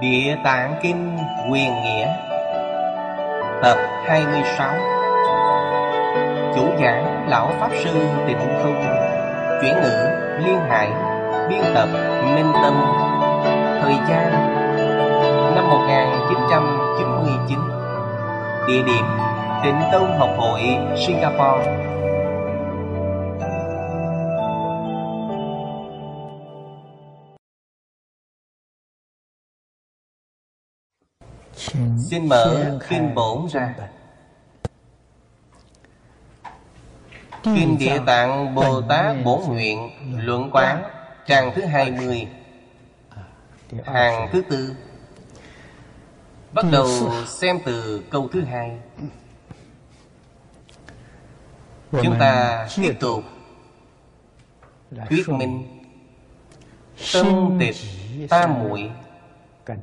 Địa Tạng Kinh Quyền Nghĩa, Tập 26 Chủ giảng Lão Pháp Sư Tịnh Không Chuyển ngữ Liên Hải, Biên tập Minh Tâm, Thời gian Năm 1999 Địa điểm Tịnh Tông Học hội, Singapore. Xin mở Kinh Bổn ra. Kinh Địa Tạng Bồ Tát Bổn Nguyện Luận Quán Trang thứ 20 Hàng thứ tư. Bắt đầu xem từ câu thứ hai. Chúng ta tiếp tục. Thuyết minh. Tâm tịch ta muội và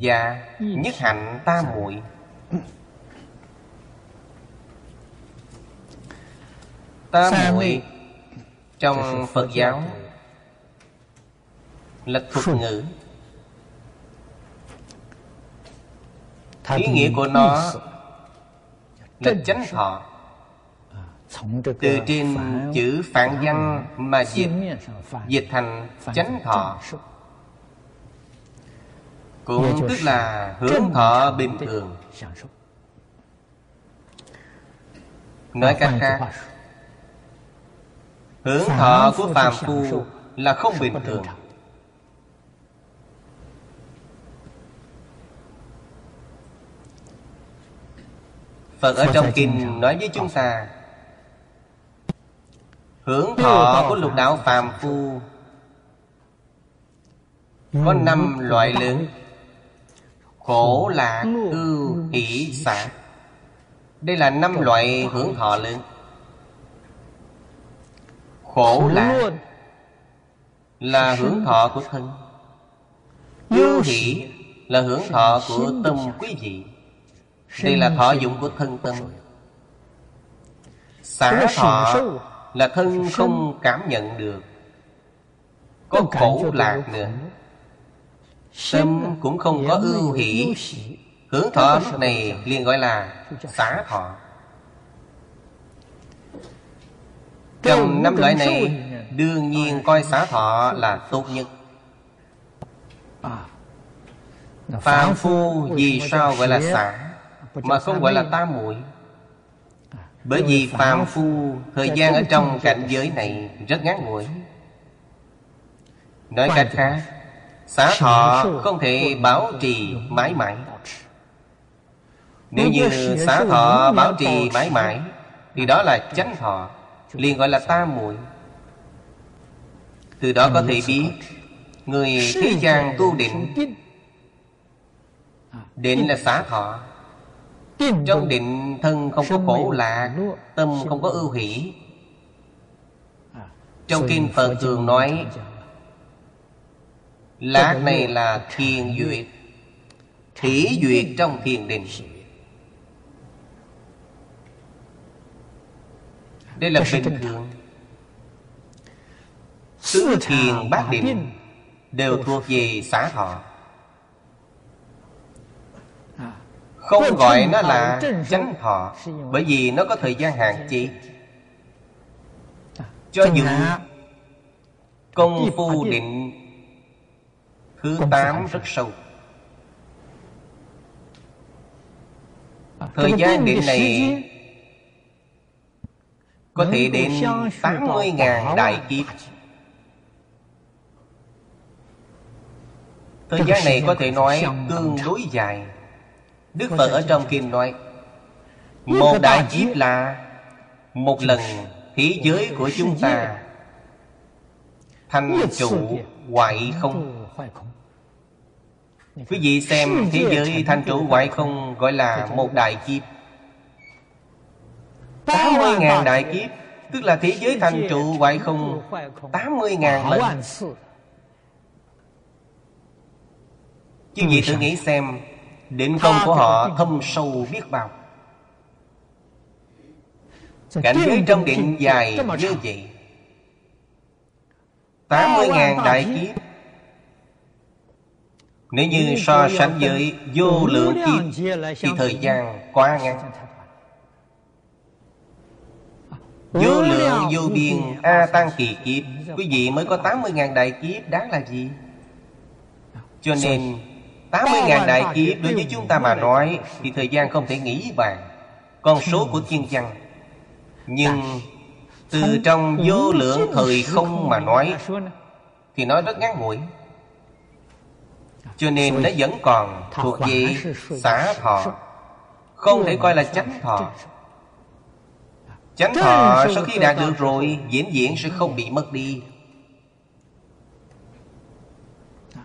nhất hạnh ta muội. Ta muội trong phật giáo. là thuật ngữ. Ý nghĩa của nó là chánh thọ. Từ trên chữ phạn văn mà dịch dịch thành chánh thọ cũng tức là hướng thọ bình thường. nói cách khác hướng thọ của phàm phu là không bình thường. phật ở trong kinh nói với chúng ta hướng thọ của lục đạo phàm phu có năm loại lớn Khổ lạc ưu hỷ xả Đây là năm loại hưởng thọ lớn Khổ lạc Là hưởng thọ của thân. Ưu hỷ Là hưởng thọ của tâm quý vị. Đây là thọ dụng của thân tâm. Xả thọ Là thân không cảm nhận được. Có khổ lạc nữa Tâm cũng không có ưu hỷ. Hướng thọ này liền gọi là xả thọ Trong năm loại này Đương nhiên coi xả thọ là tốt nhất. Phạm phu vì sao gọi là xả Mà không gọi là tam muội? Bởi vì phàm phu Thời gian ở trong cảnh giới này Rất ngắn ngủi. Nói cách khác Xá thọ không thể bảo trì mãi mãi. Nếu như xá thọ bảo trì mãi mãi Thì đó là chánh thọ liền gọi là tam muội. Từ đó có thể biết Người thế gian tu định Định là xá thọ. Trong định thân không có khổ lạc Tâm không có ưu hỷ. Trong kinh Phật thường nói Lạc này là thiền duyệt. Thỉ duyệt trong thiền định Đây là bình thường. Tứ thiền bát định Đều thuộc về xã thọ Không gọi nó là chánh thọ Bởi vì nó có thời gian hạn chế. Cho dù Công phu định Thứ tám rất sâu. Thời gian định này Có thể đến 80.000 đại kiếp. Thời gian này có thể nói tương đối dài. Đức Phật ở trong kinh nói Một đại kiếp là Một lần thế giới của chúng ta. Thành chủ hoại không Quý vị xem thế giới thanh trụ ngoại không gọi là một đại kiếp. 80.000 đại kiếp Tức là thế giới thanh trụ ngoại không. 80.000 lần. Chứ vị thử nghĩ xem Định công của họ thâm sâu biết bao. Cảnh giới trong định dài như vậy. 80.000 đại kiếp Nếu như so sánh với vô lượng kiếp Thì thời gian quá ngắn. Vô lượng vô biên A tăng kỳ kiếp. Quý vị mới có 80.000 đại kiếp Đáng là gì? Cho nên 80.000 đại kiếp Đối với chúng ta mà nói Thì thời gian không thể nghĩ bàn. Con số của thiên văn. Nhưng Từ trong vô lượng thời không mà nói Thì nói rất ngắn ngủi Cho nên nó vẫn còn thuộc về xã thọ. Không thể coi là chánh thọ. Chánh thọ sau khi đạt được rồi Diễn diễn sẽ không bị mất đi.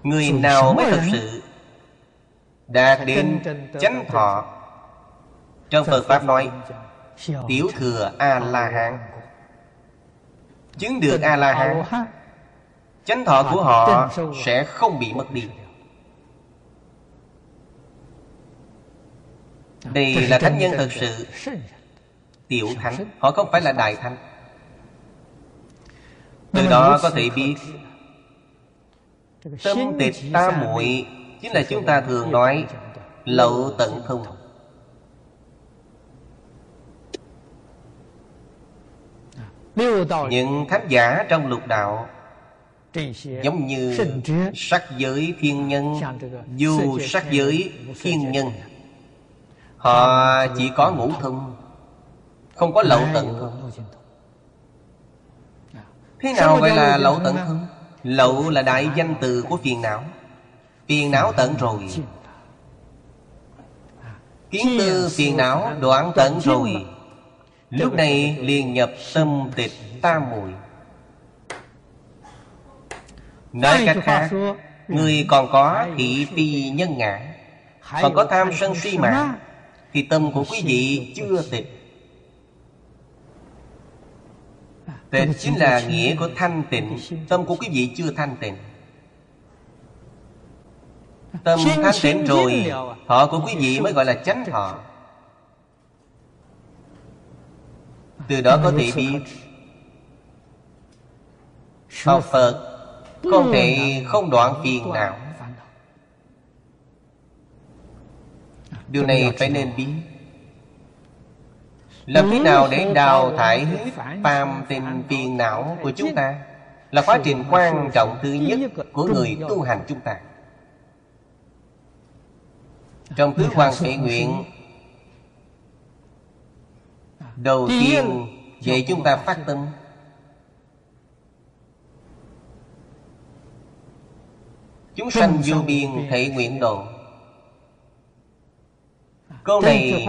Người nào mới thật sự Đạt đến chánh thọ? Trong Phật Pháp nói Tiểu thừa A-la-hán. Chứng được A-la-hán Chánh thọ của họ sẽ không bị mất đi Đây là thánh nhân thật sự. Tiểu thánh. Họ không phải là đại thánh. Từ đó có thể biết Tâm tịch ta muội Chính là chúng ta thường nói Lậu tận thông. Những thánh giả trong lục đạo Giống như sắc giới thiên nhân Du sắc giới thiên nhân Họ chỉ có ngũ thông Không có lậu tận thông Thế nào gọi là lậu tận thông Lậu là đại danh từ của phiền não. Phiền não tận rồi. Kiến tư phiền não đoạn tận rồi. Lúc này liền nhập tâm tịch tam muội Nói cách khác Người còn có thị phi nhân ngã Còn có tham sân si mạng Thì tâm của quý vị chưa tịch Tịch chính là nghĩa của thanh tịnh. Tâm của quý vị chưa thanh tịnh. Tâm thanh tịnh rồi Thọ của quý vị mới gọi là chánh thọ. Từ đó có thể biết Học Phật. Không thể không đoạn phiền não Điều này phải nên biết làm thế nào để đào thải hết phàm tình phiền não của chúng ta Là quá trình quan trọng thứ nhất của người tu hành chúng ta. Trong tứ quan thể nguyện Đầu tiên dạy chúng ta phát tâm. Chúng sanh vô biên thể nguyện độ Câu này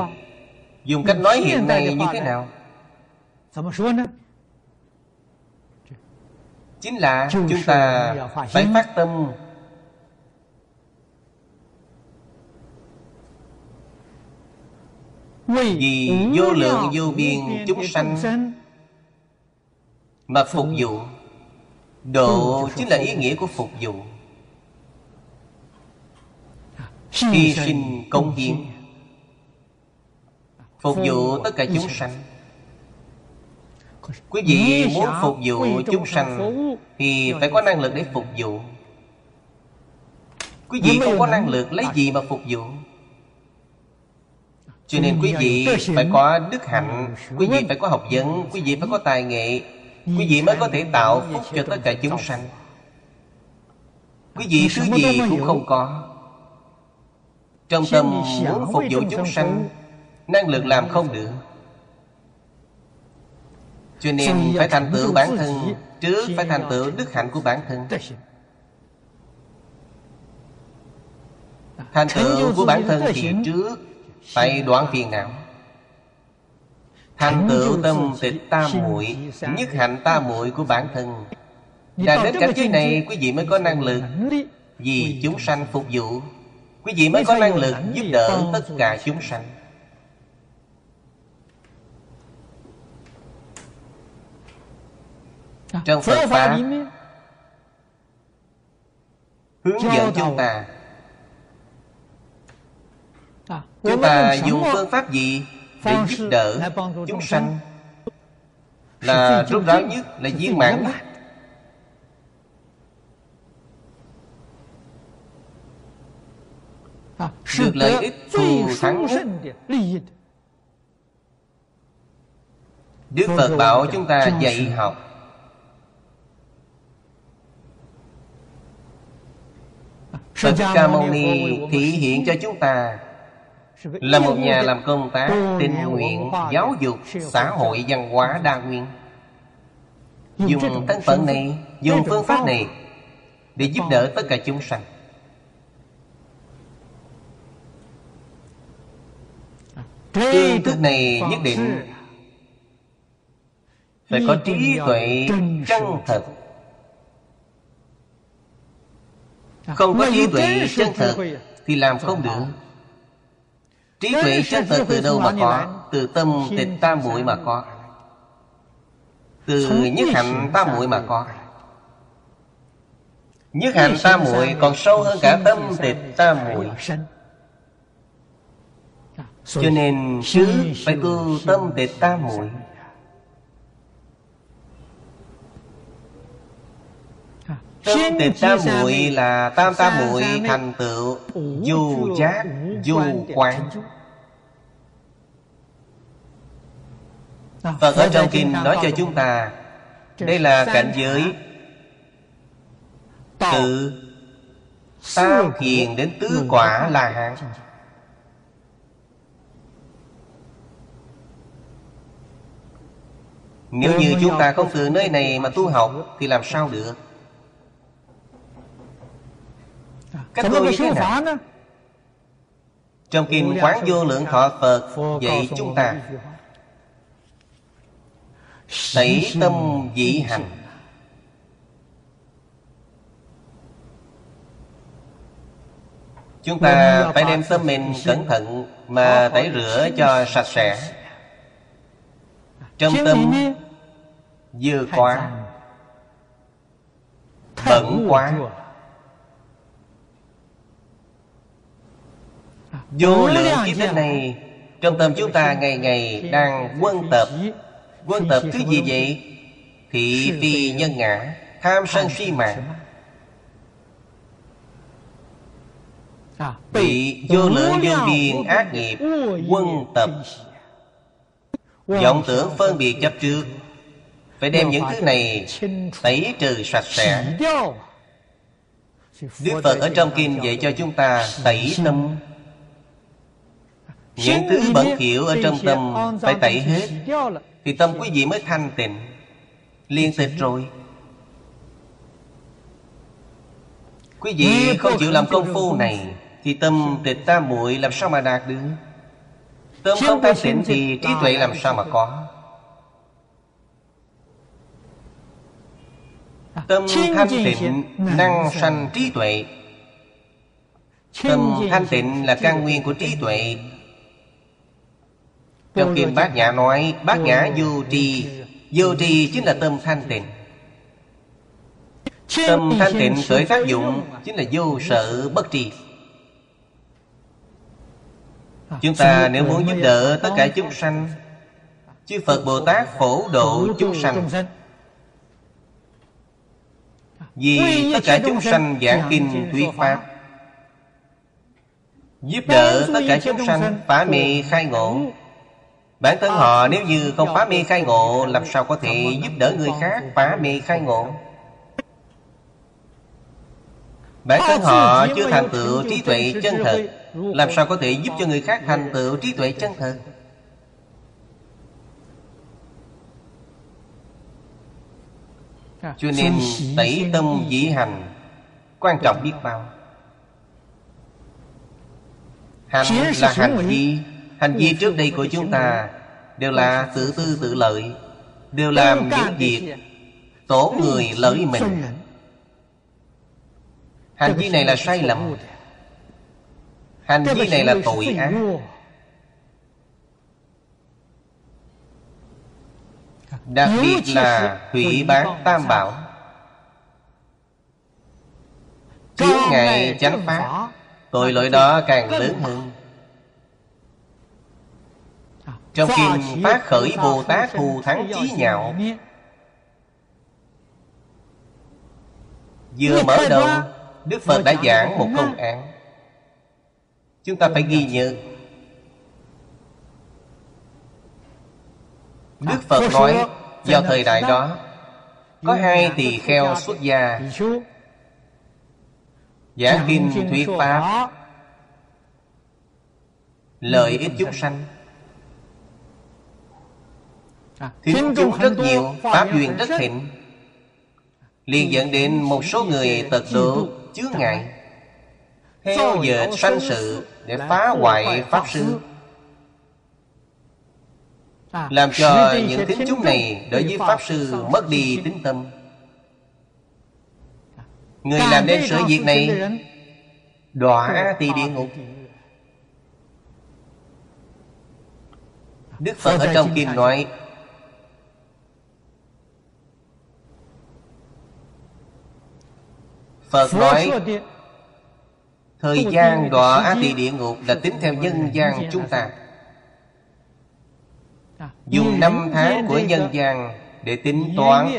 Dùng cách nói hiện nay như thế nào? Chính là chúng ta phải phát tâm. Vì vô lượng vô biên chúng sanh Mà phục vụ. Độ chính là ý nghĩa của phục vụ. Hy sinh công hiến Phục vụ tất cả chúng sanh. Quý vị muốn phục vụ chúng sanh Thì phải có năng lực để phục vụ. Quý vị không có năng lực lấy gì mà phục vụ? Cho nên quý vị phải có đức hạnh Quý vị phải có học vấn Quý vị phải có tài nghệ Quý vị mới có thể tạo phúc cho tất cả chúng sanh. Quý vị thứ gì cũng không có. Trong tâm muốn phục vụ chúng sanh Năng lực làm không được. Cho nên phải thành tựu bản thân Trước phải thành tựu đức hạnh của bản thân. Thành tựu của bản thân thì trước Phải đoạn phiền não. Thành tựu tâm tịch tam muội Nhất hạnh tam muội của bản thân. Đạt đến cảnh giới này Quý vị mới có năng lực Vì chúng sanh phục vụ. Quý vị mới có năng lực giúp đỡ tất cả chúng sanh Trong Phật Pháp Hướng dẫn chúng ta. Chúng ta dùng phương pháp gì Để giúp đỡ chúng sanh? Là rút ráo nhất Là viên mãn nhất Được lợi ích thù thắng nhất Đức Phật bảo chúng ta dạy học. Thích Ca Mâu Ni thể hiện cho chúng ta Là một nhà làm công tác tình nguyện Giáo dục xã hội văn hóa đa nguyên. Dùng thân phận này Dùng phương pháp này Để giúp đỡ tất cả chúng sanh. Phương thức này nhất định Phải có trí tuệ chân thật. Không có trí tuệ chân thực Thì làm không được. Trí tuệ chân thực từ đâu mà có Từ tâm tịch tam muội mà có. Từ nhất hạnh tam muội mà có. Nhất hạnh tam muội còn sâu hơn cả tâm tịch tam muội. Cho nên chứ phải tu tâm tịch tam muội. Tịch tam muội là tam tam muội thành tựu Du giác, du quán. Phật vâng, ở trong kinh nói cho chúng ta Đây là cảnh giới Từ Tam hiền đến tứ quả là hạng Nếu như chúng ta không từ nơi này mà tu học Thì làm sao được? 怎么 tu 个 như thế 修 nào 法呢？ Trong kinh Quán Vô Lượng Thọ Phật 佛告 dạy 诉我 chúng 们 ta 一句话： Tẩy 习 tâm 性 dĩ 定 hành 性 Chúng ta phải đem tâm mình cẩn thận Mà tẩy rửa cho sạch sẽ Trong 心里 tâm 面 dơ 太 quá 脏了，太 bẩn 污 quá Vô lượng kiếp đến này Trong tâm chúng ta ngày ngày đang quân tập Quân tập thứ gì vậy? Thị phi nhân ngã Tham sân si mạng. Bị vô lượng vô biên ác nghiệp Quân tập. Vọng tưởng phân biệt chấp trước. Phải đem những thứ này tẩy trừ sạch sẽ. Đức Phật ở trong kinh dạy cho chúng ta tẩy tâm Những thứ bẩn thỉu ở trong tâm phải tẩy hết. Thì tâm quý vị mới thanh tịnh. Liên tịch rồi. Quý vị không chịu làm công phu này Thì tâm tịch tam muội làm sao mà đạt được? Tâm không thanh tịnh thì trí tuệ làm sao mà có? Tâm thanh tịnh năng sanh trí tuệ. Tâm thanh tịnh là căn nguyên của trí tuệ Trong kinh Bát Nhã nói Bát Nhã vô tri Vô tri chính là tâm thanh tịnh. Tâm thanh tịnh khởi tác dụng Chính là vô sợ bất tri. Chúng ta nếu muốn giúp đỡ tất cả chúng sanh Chư Phật Bồ Tát phổ độ chúng sanh. Vì tất cả chúng sanh giảng kinh thuyết Pháp Giúp đỡ tất cả chúng sanh phá mê khai ngộ Bản thân họ nếu như không phá mê khai ngộ Làm sao có thể giúp đỡ người khác phá mê khai ngộ? Bản thân họ chưa thành tựu trí tuệ chân thật. Làm sao có thể giúp cho người khác thành tựu trí tuệ chân thật? Cho nên tẩy tâm dĩ hành Quan trọng biết bao. Hành là hành vi Hành vi trước đây của chúng ta Đều là tự tư tự lợi Đều làm những việc Tổn người lợi mình. Hành vi này là sai lầm. Hành vi này là tội ác. Đặc biệt là hủy bán tam bảo. Chướng ngại chánh pháp Tội lỗi đó càng lớn hơn Trong kinh Phát khởi Bồ Tát thù thắng chí nhạo Vừa mở đầu Đức Phật đã giảng một công án Chúng ta phải ghi nhớ Đức Phật nói Vào thời đại đó Có hai tỳ kheo xuất gia Giảng kinh thuyết Pháp Lợi ích chúng sanh Thính chúng rất nhiều. Pháp duyên rất thịnh liền dẫn đến một số người tật độ chướng ngại. theo dệt sanh sự để phá hoại pháp sư. làm cho những tính chúng này đối với pháp sư mất đi tính tâm. Người làm nên sự việc này đọa tỳ địa ngục. đức phật ở trong kinh nói Phật nói Thời gian đọa á tỳ địa ngục là tính theo nhân gian chúng ta. Dùng năm tháng của nhân gian để tính toán.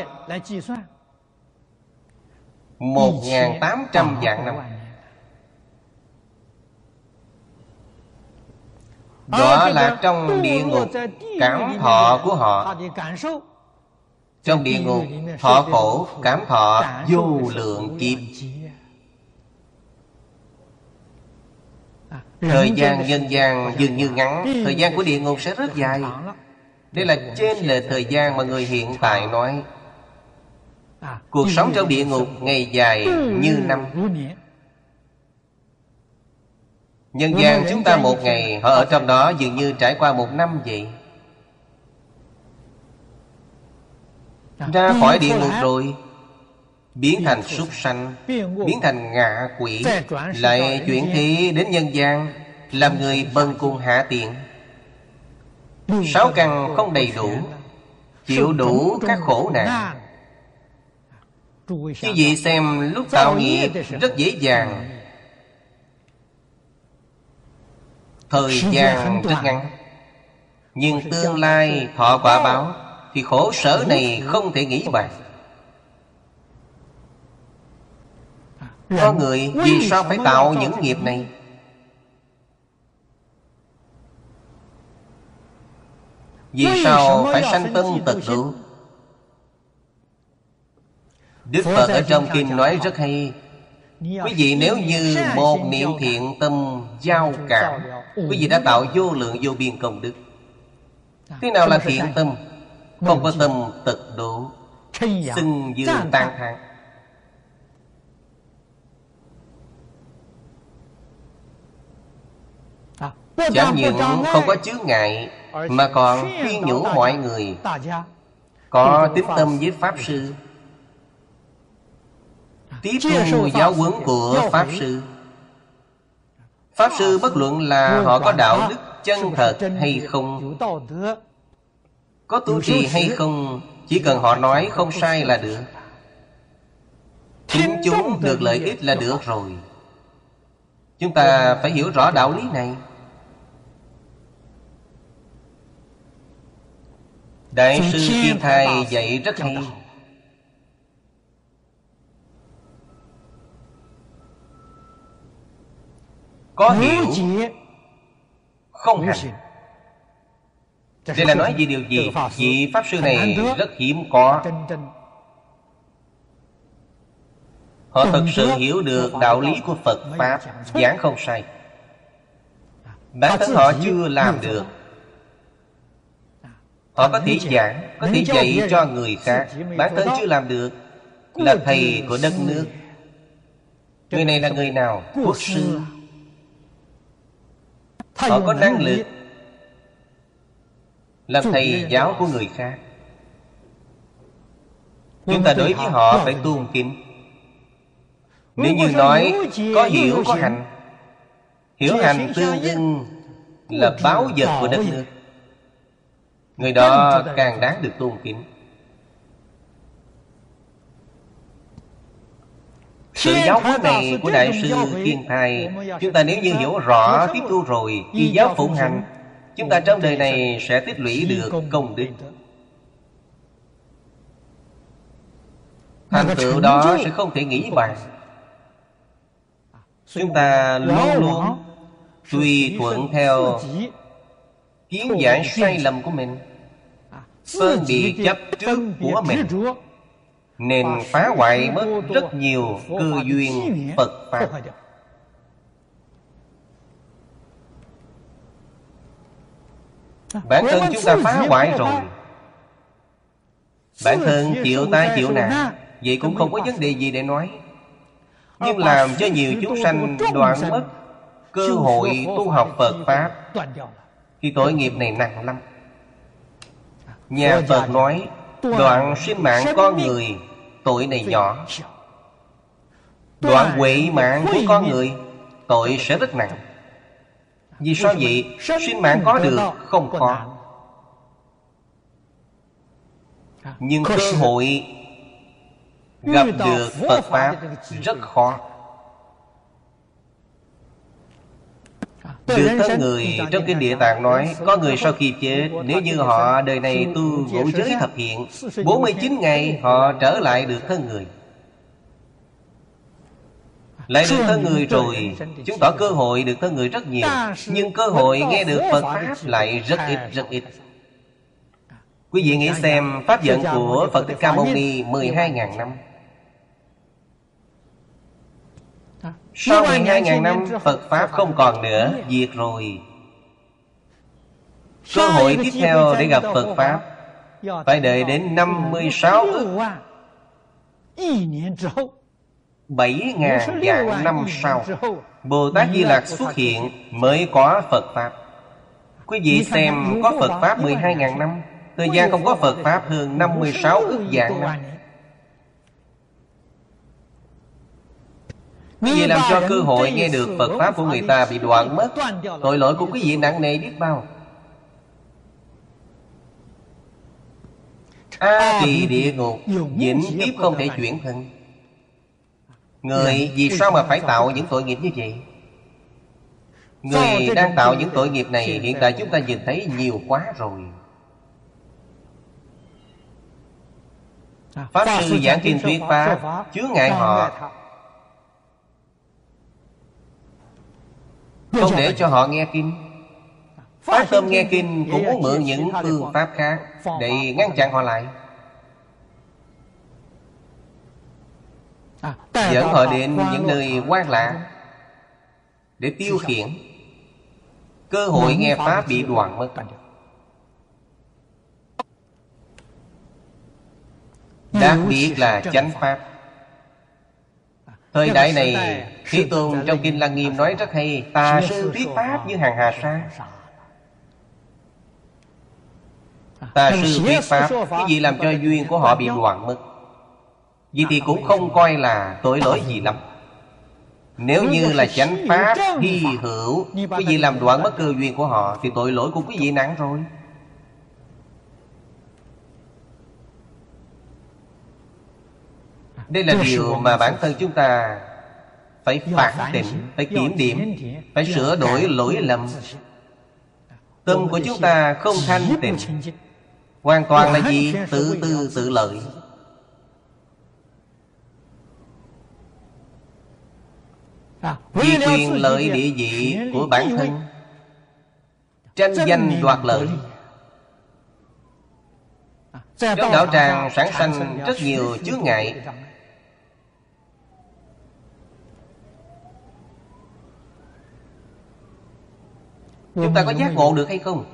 Một tám trăm vạn năm. Đó là trong địa ngục cảm thọ của họ trong địa ngục, Thọ khổ cảm thọ, vô lượng kiếp. Thời gian nhân gian dường như ngắn, Thời gian của địa ngục sẽ rất dài. Đây là trên lệ thời gian mà người hiện tại nói. Cuộc sống trong địa ngục ngày dài như năm. Nhân gian chúng ta một ngày, Họ ở trong đó dường như trải qua một năm vậy. Ra khỏi địa ngục rồi Biến thành súc sanh Biến thành ngạ quỷ Lại chuyển thế đến nhân gian Làm người bần cùng hạ tiện. Sáu căn không đầy đủ Chịu đủ các khổ nạn. Như vậy xem lúc tạo nghiệp rất dễ dàng. Thời gian rất ngắn Nhưng tương lai thọ quả báo thì khổ sở này không thể nghĩ bàn. Có người vì sao phải tạo những nghiệp này? Vì sao phải sanh tâm tật độ Đức Phật ở trong kinh nói rất hay. Quý vị nếu như một niệm thiện tâm giao cảm Quý vị đã tạo vô lượng vô biên công đức. Thế nào là thiện tâm không có tâm tật độ Xưng dương tan thang Chẳng những không có chướng ngại Mà còn khuyên nhủ mọi người. Có tiếp tâm với Pháp Sư. Tiếp thu giáo huấn của Pháp Sư. Pháp Sư bất luận là họ có đạo đức chân thật hay không có tu trì hay không Chỉ cần họ nói không sai là được. Chính chúng được lợi ích là được rồi. Chúng ta phải hiểu rõ đạo lý này. Đại sư Thiên Thai dạy rất hay. Có hiểu Không hành đây là nói về điều gì? Vị Pháp Sư này rất hiếm có. Họ thật sự hiểu được đạo lý của Phật Pháp Giảng không sai. Bản thân họ chưa làm được. Họ có thể giảng Có thể dạy cho người khác. Bản thân chưa làm được Là thầy của đất nước. Người này là người nào? Quốc sư. Họ có năng lực làm thầy giáo của người khác. Chúng ta đối với họ phải tôn kính. Nếu như nói có hiểu có hành hiểu hành tương ưng là báo vật của đất nước. Người đó càng đáng được tôn kính. Sự giáo huấn này của đại sư thiên thai chúng ta nếu như hiểu rõ tiếp thu rồi khi giáo phụng hành Chúng ta trong đời này sẽ tích lũy được công đức. Thành tựu đó sẽ không thể nghĩ bàn. Chúng ta luôn luôn Tùy thuận theo kiến giải sai lầm của mình. Phân biệt chấp trước của mình. Nên phá hoại mất rất nhiều cơ duyên phật pháp bản thân chúng ta phá hoại rồi. Bản thân chịu tai chịu nạn. vậy cũng không có vấn đề gì để nói. Nhưng làm cho nhiều chúng sanh đoạn mất cơ hội tu học phật pháp. thì tội nghiệp này nặng lắm. Nhà Phật nói Đoạn sinh mạng con người Tội này nhỏ. Đoạn quệ mạng của con người Tội sẽ rất nặng vì sao vậy? Sinh mạng có được, không khó Nhưng cơ hội Gặp được Phật Pháp rất khó. Được tới người trong kinh địa tạng nói, Có người sau khi chết, Nếu như họ đời này tu ngũ giới thập hiện 49 ngày họ trở lại được thân người. Lại được thân người rồi Chứng tỏ cơ hội được thân người rất nhiều Nhưng cơ hội nghe được Phật Pháp lại rất ít rất ít Quý vị nghĩ xem Pháp giận của Phật Thích Ca Mâu Ni 12.000 năm Sau 12.000 năm Phật Pháp không còn nữa Diệt rồi Cơ hội tiếp theo để gặp Phật Pháp Phải đợi đến 56 ức 7 ngàn vạn năm sau Bồ Tát Di Lạc xuất hiện Mới có Phật Pháp. Quý vị xem có Phật Pháp 12.000 năm Thời gian không có Phật Pháp hơn 56 ức vạn năm. Vị làm cho cơ hội nghe được Phật Pháp của người ta bị đoạn mất Tội lỗi của quý vị nặng nề biết bao. A tỳ địa ngục Vĩnh kiếp không thể chuyển thân Người vì sao mà phải tạo những tội nghiệp như vậy? Người đang tạo những tội nghiệp này Hiện tại chúng ta nhìn thấy nhiều quá rồi. Pháp sư giảng kinh thuyết Pháp Chứa ngại họ. Không để cho họ nghe kinh. Phát tâm nghe kinh cũng muốn mượn những phương pháp khác Để ngăn chặn họ lại Dẫn họ đến những nơi quan lạ Để tiêu khiển. Cơ hội nghe Pháp bị đoạn mất. Đặc biệt là chánh Pháp. Thời đại này Thế Tôn trong Kinh Lăng Nghiêm nói rất hay Tà sư thuyết Pháp như hàng hà sa. Tà sư thuyết Pháp Cái gì làm cho duyên của họ bị đoạn mất vì thì cũng không coi là tội lỗi gì lắm. Nếu như là chánh Pháp hy hữu, Quý vị làm đoạn mất cơ duyên của họ, Thì tội lỗi của quý vị nặng rồi. Đây là điều mà bản thân chúng ta Phải phản tỉnh, Phải kiểm điểm, Phải sửa đổi lỗi lầm. Tâm của chúng ta không thanh tịnh. Hoàn toàn là gì? Tự tư tự lợi. Vì quyền lợi địa vị của bản thân. Tranh danh đoạt lợi. Trong đạo tràng sản sanh rất nhiều chướng ngại. Chúng ta có giác ngộ được hay không?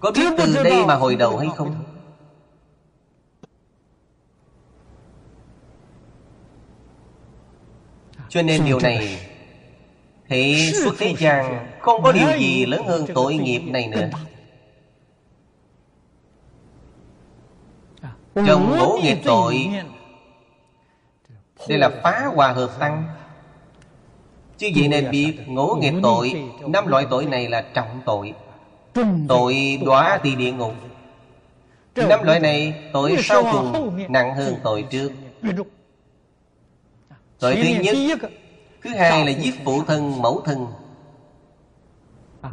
Có biết từ đây mà hồi đầu hay không? Cho nên điều này Thì suốt thế gian Không có điều gì lớn hơn tội nghiệp này nữa. Trong ngũ nghiệp tội. Đây là phá hòa hợp tăng. Chứ vậy nên biết ngũ nghiệp tội. Năm loại tội này là trọng tội. Tội đóa thì địa ngục. Năm loại này tội sau cùng nặng hơn tội trước Tội thứ nhất Thứ hai là giết phụ thân mẫu thân.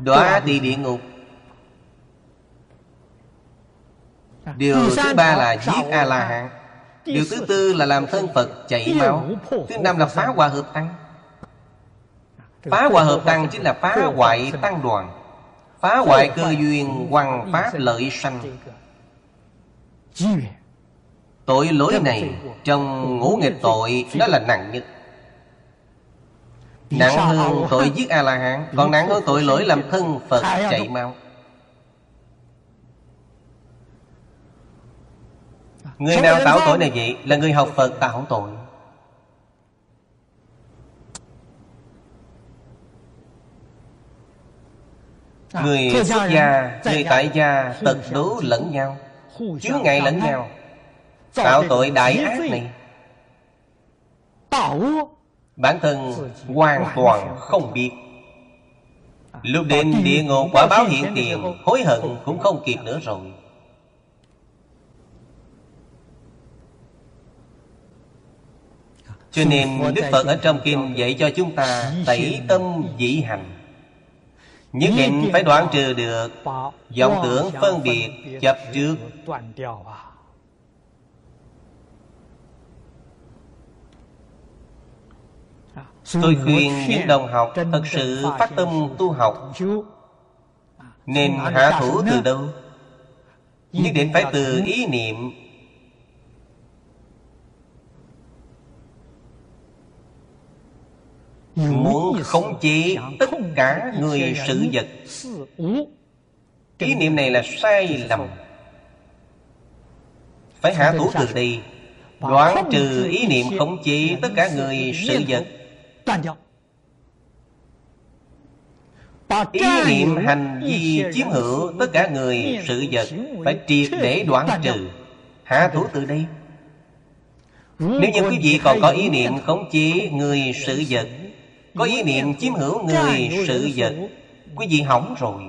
Đọa đi địa ngục. Điều thứ ba là giết A-la-hán. Điều thứ tư là làm thân Phật chảy máu. Thứ năm là phá hòa hợp tăng. Phá hòa hợp tăng chính là phá hoại tăng đoàn. Phá hoại cơ duyên hoàng pháp lợi sanh Tội lỗi này Trong ngũ nghịch tội Nó là nặng nhất. Nặng hơn tội giết A-la-hán Còn nặng hơn tội lỗi làm thân Phật chạy mau. Người nào tạo tội này vậy? Là người học Phật tạo tội. Người xuất gia Người tại gia tật đố lẫn nhau Chứa ngại lẫn nhau Tạo tội đại ác này. Bản thân hoàn toàn không biết. Lúc đến địa ngục quả báo hiện tiền Hối hận cũng không kịp nữa rồi. Cho nên Đức Phật ở trong Kinh dạy cho chúng ta Tẩy tâm dĩ hành. Nhất định phải đoạn trừ được vọng tưởng phân biệt chấp trước Tôi khuyên những đồng học thật sự phát tâm tu học. Nên hạ thủ từ đâu? Nhất định phải từ ý niệm. Muốn khống chế tất cả người sự vật. Ý niệm này là sai lầm. Phải hạ thủ từ đây Đoạn trừ ý niệm khống chế tất cả người sự vật Ý niệm hành vi chiếm hữu tất cả người sự vật Phải triệt để đoạn trừ. Hạ thủ từ đây. Nếu như quý vị còn có ý niệm khống chế người sự vật Có ý niệm chiếm hữu người sự vật Quý vị hỏng rồi.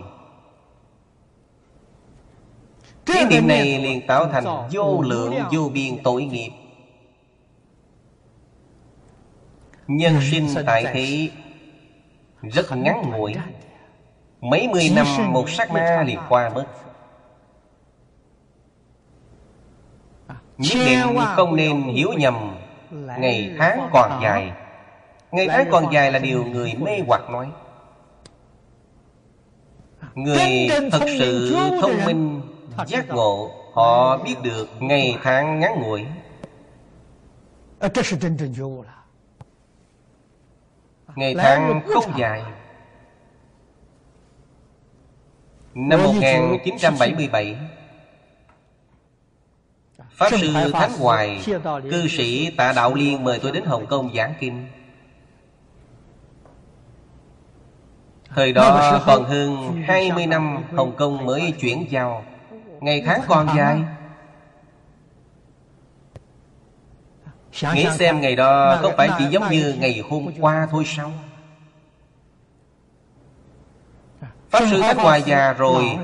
Ý niệm này liền tạo thành vô lượng vô biên tội nghiệp Nhân sinh tại thế Rất ngắn ngủi. Mấy mươi năm một sát na liền qua mất Nhất định không nên hiểu nhầm. Ngày tháng còn dài. Ngày tháng còn dài là điều người mê hoặc nói. Người thật sự thông minh Giác ngộ Họ biết được ngày tháng ngắn ngủi Ngày tháng không dài. Năm 1977 Pháp Sư Thánh Hoài Cư sĩ Tạ Đạo Liên mời tôi đến Hồng Kông giảng kinh. Thời đó còn hơn 20 năm Hồng Kông mới chuyển giao. Ngày tháng còn dài Nghĩ xem ngày đó có phải chỉ giống như ngày hôm qua thôi sao? Pháp Sư Thánh Hoài già rồi.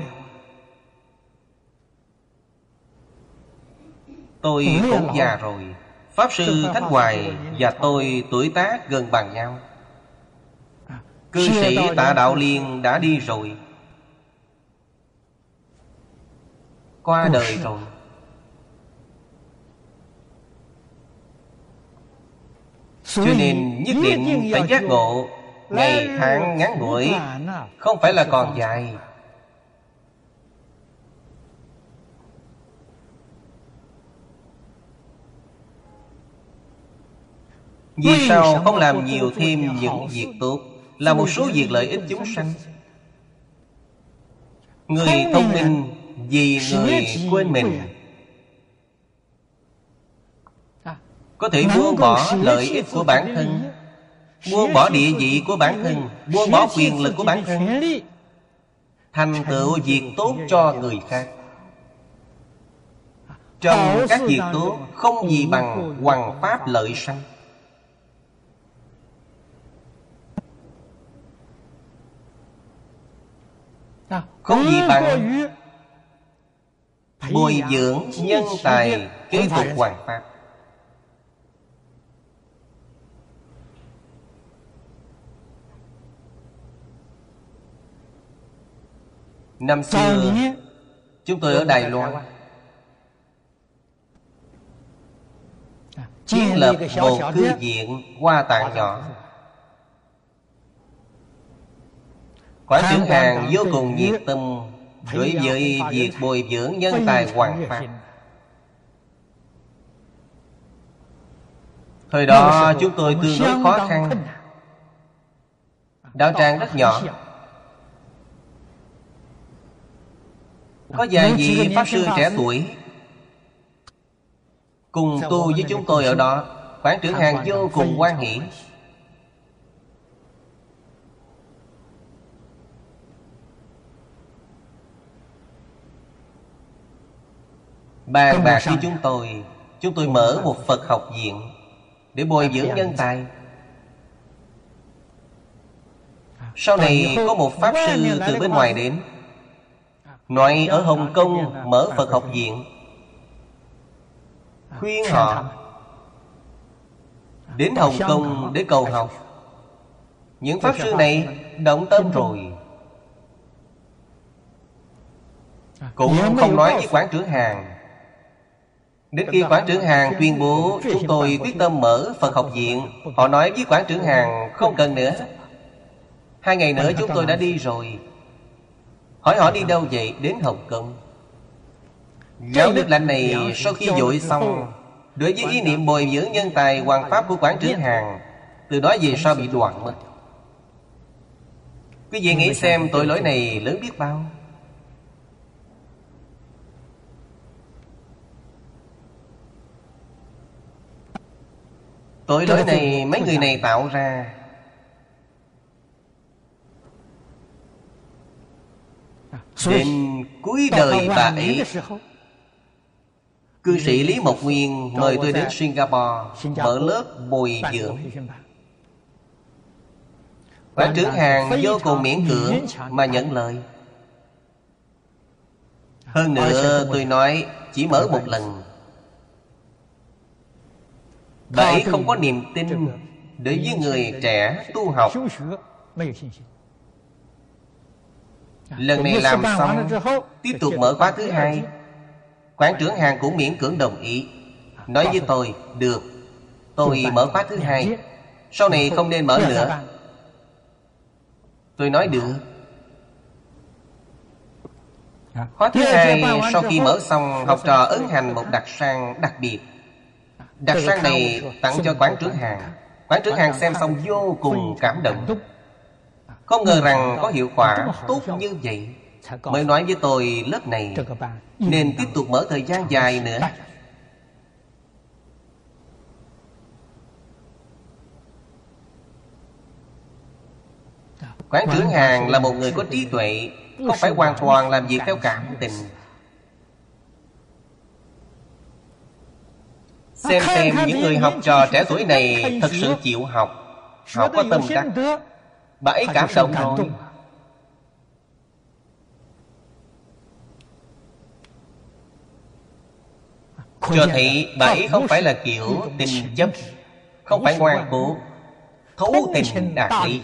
Tôi cũng già rồi. Pháp Sư Thánh Hoài và tôi tuổi tác gần bằng nhau. Cư sĩ Tạ Đạo Liên đã đi rồi. Qua đời rồi Cho nên nhất định phải giác ngộ. Ngày tháng ngắn ngủi Không phải là còn dài. Vì sao không làm nhiều thêm những việc tốt? Là một số việc lợi ích chúng sanh. Người thông minh vì người quên mình Có thể buông bỏ lợi ích của bản thân Buông bỏ địa vị của bản thân Buông bỏ quyền lực của bản thân Thành tựu việc tốt cho người khác. Trong các việc tốt Không gì bằng hoàng pháp lợi sanh. Không gì bằng Bồi dưỡng nhân tài kế tục hoàng pháp Năm xưa Chúng tôi ở Đài Loan. Kiến lập một cư viện hoa tạng nhỏ Quán trưởng hàng vô cùng nhiệt tâm Đối với việc bồi dưỡng nhân tài hoàng pháp. Thời đó chúng tôi tương đối khó khăn. Đạo tràng rất nhỏ Có vài vị Pháp Sư trẻ tuổi? Cùng tu với chúng tôi ở đó Quán trưởng hàng vô cùng quan hỷ. Bàn bạc với chúng tôi Chúng tôi mở một Phật học viện Để bồi dưỡng nhân tài. Sau này có một Pháp Sư từ bên ngoài đến Nói ở Hồng Kông mở Phật học viện. Khuyên họ Đến Hồng Kông để cầu học. Những Pháp Sư này động tâm rồi. Cũng không nói với quán trưởng hàng. Đến khi quán trưởng hàng tuyên bố Chúng tôi quyết tâm mở Phật học viện Họ nói với quán trưởng hàng không cần nữa. Hai ngày nữa chúng tôi đã đi rồi Hỏi họ đi đâu vậy? Đến Hồng Kông. Giáo đức lạnh này sau khi dội xong Đối với ý niệm bồi dưỡng nhân tài hoàng pháp của quán trưởng hàng Từ đó về sau bị đoạn mất Quý vị nghĩ xem tội lỗi này lớn biết bao? Tội lỗi này mấy người này tạo ra Đến cuối đời bà ấy Cư sĩ Lý Mộc Nguyên mời tôi đến Singapore Mở lớp bồi dưỡng. Quán trưởng hàng vô cùng miễn cưỡng Mà nhận lời. Hơn nữa tôi nói Chỉ mở một lần. Bà ấy không có niềm tin Đối với người trẻ tu học Lần này làm xong Tiếp tục mở khóa thứ hai. Quán trưởng hàng cũng miễn cưỡng đồng ý. Nói với tôi Được Tôi mở khóa thứ hai. Sau này không nên mở nữa. Tôi nói được. Khóa thứ hai Sau khi mở xong Học trò ấn hành một đặc sang đặc biệt. Đặc sang này tặng cho quán trưởng hàng. Quán trưởng hàng xem xong vô cùng cảm động Không ngờ rằng có hiệu quả tốt như vậy. Mới nói với tôi lớp này Nên tiếp tục mở thời gian dài nữa. Quán trưởng hàng là một người có trí tuệ Không phải hoàn toàn làm việc theo cảm tình. Xem xem những người học trò trẻ tuổi này Thật sự chịu học Họ có tâm đắc Bà ấy cảm động rồi. Cho thấy bà ấy không phải là kiểu tình chấp Không phải ngoan cố Thấu tình đạt lý.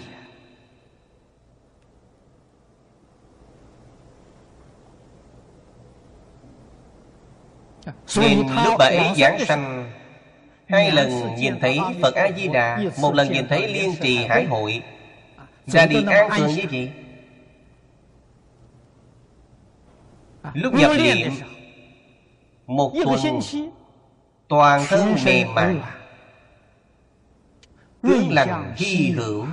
Nên lúc bà ấy giảng sanh Hai lần nhìn thấy Phật A-di-đà Một lần nhìn thấy liên trì hải hội Ra đi an vậy Lúc nhập niệm Một tuần Toàn thân mềm mại Cương lành hy hữu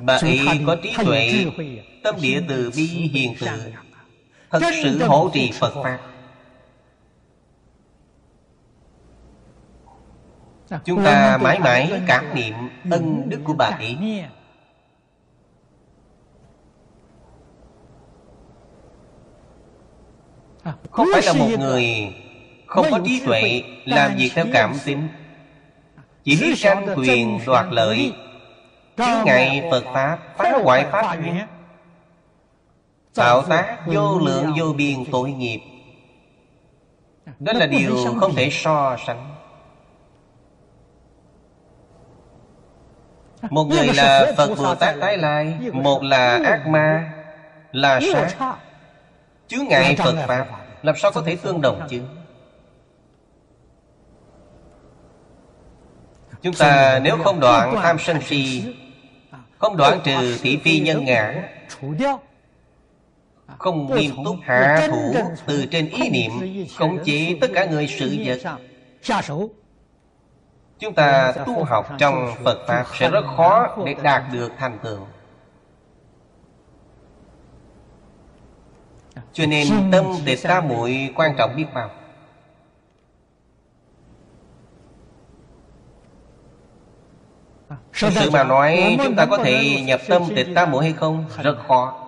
Bà ấy có trí tuệ Tâm địa từ bi hiền từ. Thật sự hỗ trì Phật Pháp Chúng ta mãi mãi cảm niệm ân đức của bà ấy. Không phải là một người Không có trí tuệ Làm việc theo cảm tính. Chỉ biết tranh quyền đoạt lợi. Chướng ngại Phật Pháp Phá hoại Pháp duyên Tạo tác vô lượng vô biên tội nghiệp. Đó là điều không thể so sánh một người là phật bồ tát tái lai, một là ác ma, là sát. Chứa ngại phật pháp, làm sao có thể tương đồng chứ? Chúng ta nếu không đoạn tham sân si, không đoạn trừ thị phi nhân ngã, không nghiêm túc hạ thủ từ trên ý niệm, khống chế tất cả người sự vật Chúng ta tu học trong Phật Pháp Sẽ rất khó để đạt được thành tựu. Cho nên tâm tịch tam muội quan trọng biết bao. Thực sự mà nói Chúng ta có thể nhập tâm tịch tam muội hay không? Rất khó.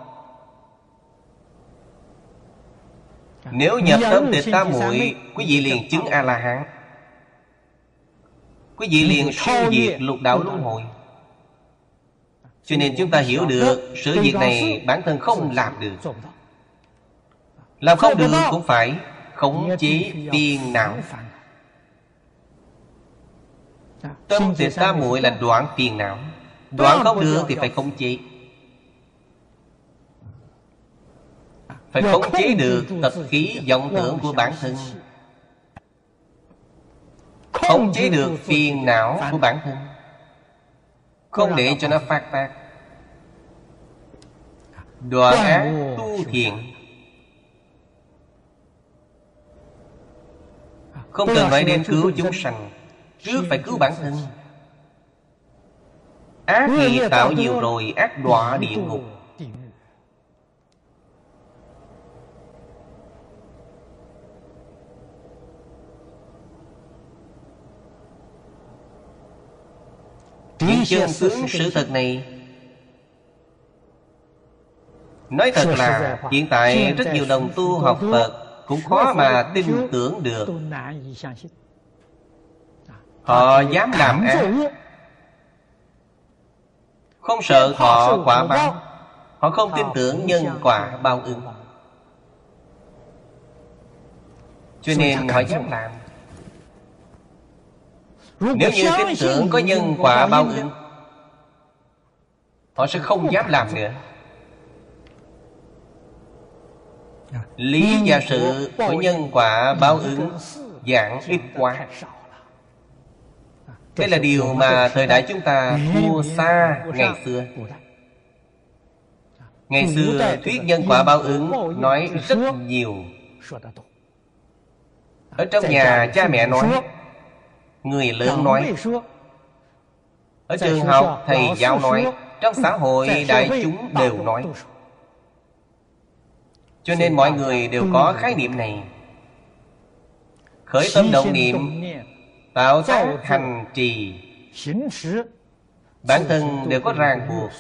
Nếu nhập tâm tịch tam muội Quý vị liền chứng A-la-hán Quý vị liền siêu diệt lục đạo luân hồi. Cho nên chúng ta hiểu được Sự việc này bản thân không làm được. Làm không được cũng phải Khống chế phiền não. Tâm tịch tam muội là đoạn phiền não. Đoạn không được thì phải khống chế. Phải khống chế được tập khí vọng tưởng của bản thân Khống chế được phiền não của bản thân. Không để cho nó phát tác. Đoạn ác tu thiện. Không cần nói đến cứu chúng sanh. Trước phải cứu bản thân. Ác thì tạo nhiều rồi Ác đọa địa ngục Những chân tướng sự thật này. Nói thật là Hiện tại rất nhiều đồng tu học Phật Cũng khó mà tin tưởng được. Họ dám làm ác Không sợ họ quả báo Họ không tin tưởng nhân quả bao ứng Cho nên họ dám làm Nếu như tin tưởng có nhân quả bao ứng Họ sẽ không dám làm nữa. Lý và sự của nhân quả báo ứng Giảng ít quá. đây là điều mà thời đại chúng ta thua xa ngày xưa. Ngày xưa thuyết nhân quả báo ứng nói rất nhiều. Ở trong nhà cha mẹ nói Người lớn nói Ở trường học thầy giáo nói Trong xã hội đại chúng đều nói. Cho nên mọi người đều có khái niệm này. Khởi tâm động niệm Tạo tác hành trì. Bản thân đều có ràng buộc.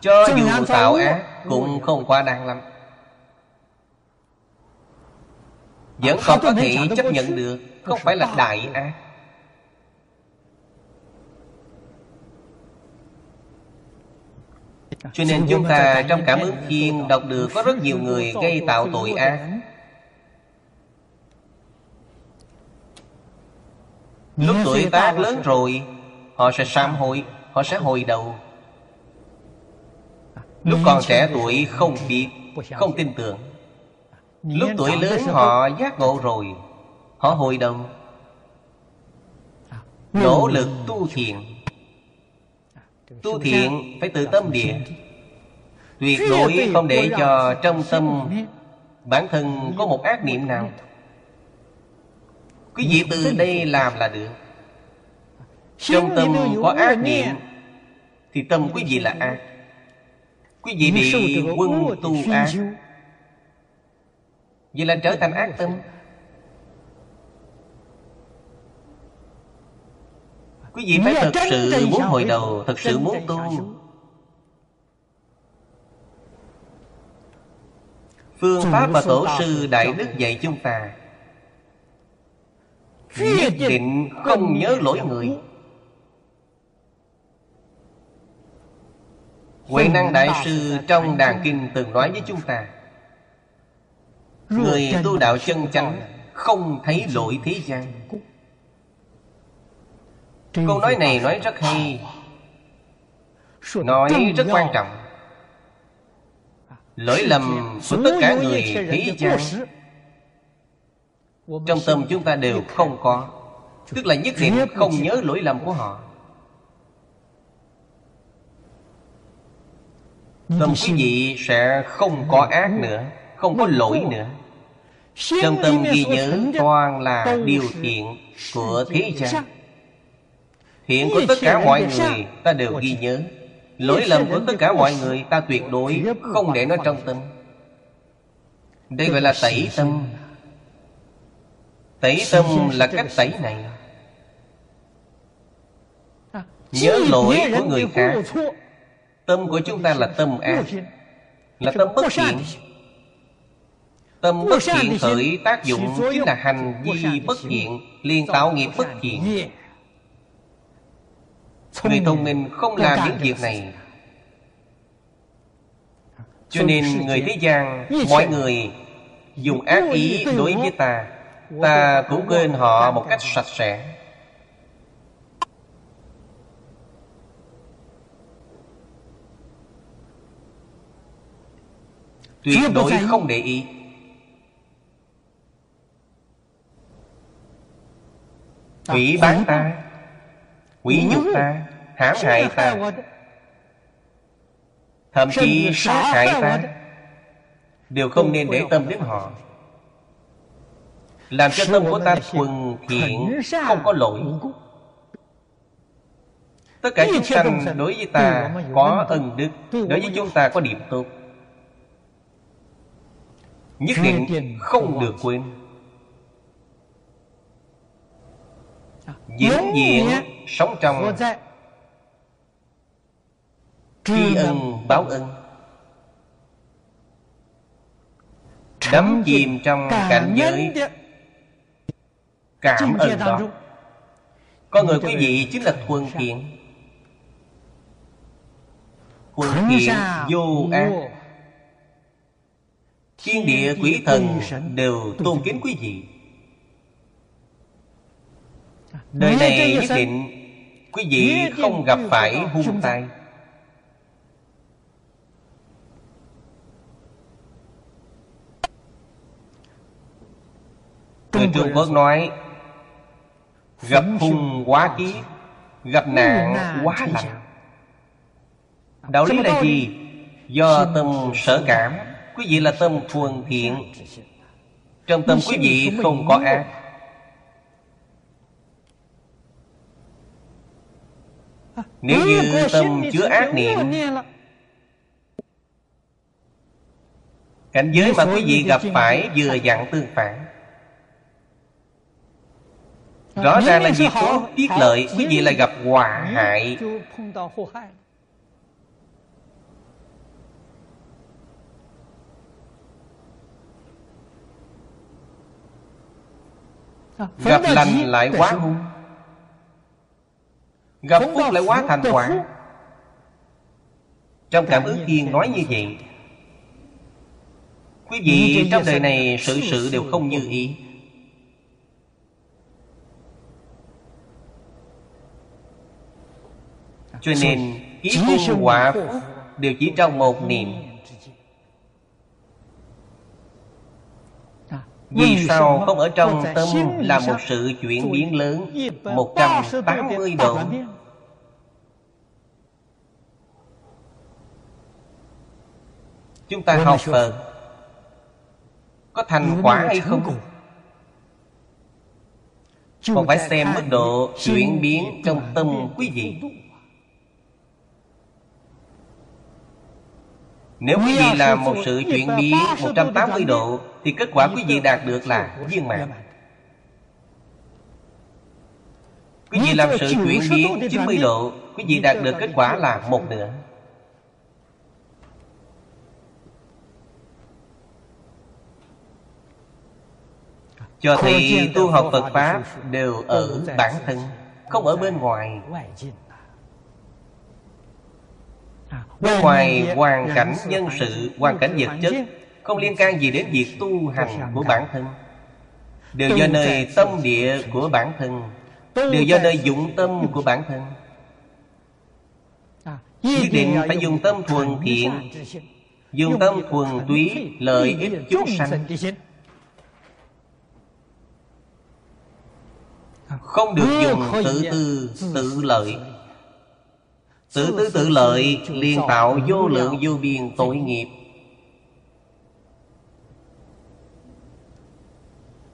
Cho dù tạo ác Cũng không quá đáng lắm Vẫn còn có thể chấp nhận được. Không phải là đại ác Cho nên chúng ta trong cảm ứng thiên Đọc. được có rất nhiều người gây tạo tội ác. Lúc tuổi tác lớn rồi Họ sẽ sám hối Họ sẽ hồi đầu. Lúc còn trẻ tuổi không biết Không tin tưởng Lúc tuổi lớn họ giác ngộ rồi Họ hồi đầu Nỗ lực tu thiện. Tu thiện phải tự tâm địa. Tuyệt đối không để cho trong tâm Bản thân có một ác niệm nào. Quý vị từ đây làm là được. Trong tâm có ác niệm Thì tâm quý vị là ác. Quý vị bị quân tu ác Vậy là trở thành ác tâm. Quý vị phải thật sự muốn hồi đầu Thật sự muốn tu. Phương pháp mà Tổ sư Đại Đức dạy chúng ta Nhất định không nhớ lỗi người. Huệ năng Đại Sư trong Đàn Kinh từng nói với chúng ta Người tu đạo chân chánh Không thấy lỗi thế gian. Câu nói này nói rất hay. Nói rất quan trọng. Lỗi lầm của tất cả người thế gian Trong tâm chúng ta đều không có. Tức là nhất định không nhớ lỗi lầm của họ. Tâm quý vị sẽ không có ác nữa Không có lỗi nữa Trong tâm ghi nhớ toàn là điều thiện của thế gian. Thiện của tất cả mọi người ta đều ghi nhớ. Lỗi lầm của tất cả mọi người ta tuyệt đối không để nó trong tâm. Đây gọi là tẩy tâm. Tẩy tâm là cách tẩy này. Nhớ lỗi của người khác. Tâm của chúng ta là tâm ác Là tâm bất thiện Tâm bất thiện khởi tác dụng Chính là hành vi bất thiện liền tạo nghiệp bất thiện. Người thông minh không làm những việc này. Cho nên người thế gian Mọi người dùng ác ý đối với ta. Ta cũng quên họ một cách sạch sẽ. Tuyệt đối không để ý Hủy bán ta Hủy nhục ta hãm hại ta. Thậm chí sát hại ta. Đều không nên để tâm đến họ. Làm cho tâm của ta thuần thiện Không có lỗi. Tất cả chúng sanh đối với ta có ân đức. Đối với chúng ta có điểm tốt. Nhất định không được quên Diễn diễn sống trong Tri ân báo ân. Đắm chìm trong cảnh giới. Cảm ơn đó. Con người quý vị chính là thuần thiện Thuần thiện vô ác. Thiên địa quỷ thần đều tôn kính quý vị Đời này nhất định Quý vị không gặp phải hung tay Người Trung Quốc nói Gặp hung quá kiếp Gặp nạn quá lạnh Đạo lý là gì? Do tâm sở cảm Quý vị là tâm thuần thiện. Trong tâm quý vị không có ác Nếu như tâm chứa ác niệm. Cảnh giới mà quý vị gặp phải vừa dặn tương phản. Rõ ràng là việc có tiết lợi Quý vị lại gặp hòa hại. Gặp lành lại quá hung Gặp phúc lại quá thành quả. Trong cảm ứng thiên nói như vậy Quý vị trong đời này sự sự đều không như ý. Cho nên Kiếp hung quả phúc Đều chỉ trong một niệm Vì sao không ở trong tâm là một sự chuyển biến lớn? 180 độ. Chúng ta học Phật. Có thành quả hay không? Còn phải xem mức độ chuyển biến trong tâm quý vị Nếu quý vị làm một sự chuyển biến 180 độ Thì kết quả quý vị đạt được là viên mãn. Quý vị làm sự chuyển biến 90 độ Quý vị đạt được kết quả là một nửa. Cho thấy tu học Phật Pháp đều ở bản thân Không ở bên ngoài ngoài hoàn cảnh nhân sự Hoàn cảnh vật chất Không liên can gì đến việc tu hành của bản thân. Đều do nơi tâm địa của bản thân. Đều do nơi dụng tâm của bản thân. Nhất định phải dùng tâm thuần thiện. Dùng tâm thuần túy lợi ích chúng sanh. Không được dùng tự tư tự lợi Tự tư tự lợi liền tạo vô lượng vô biên tội nghiệp.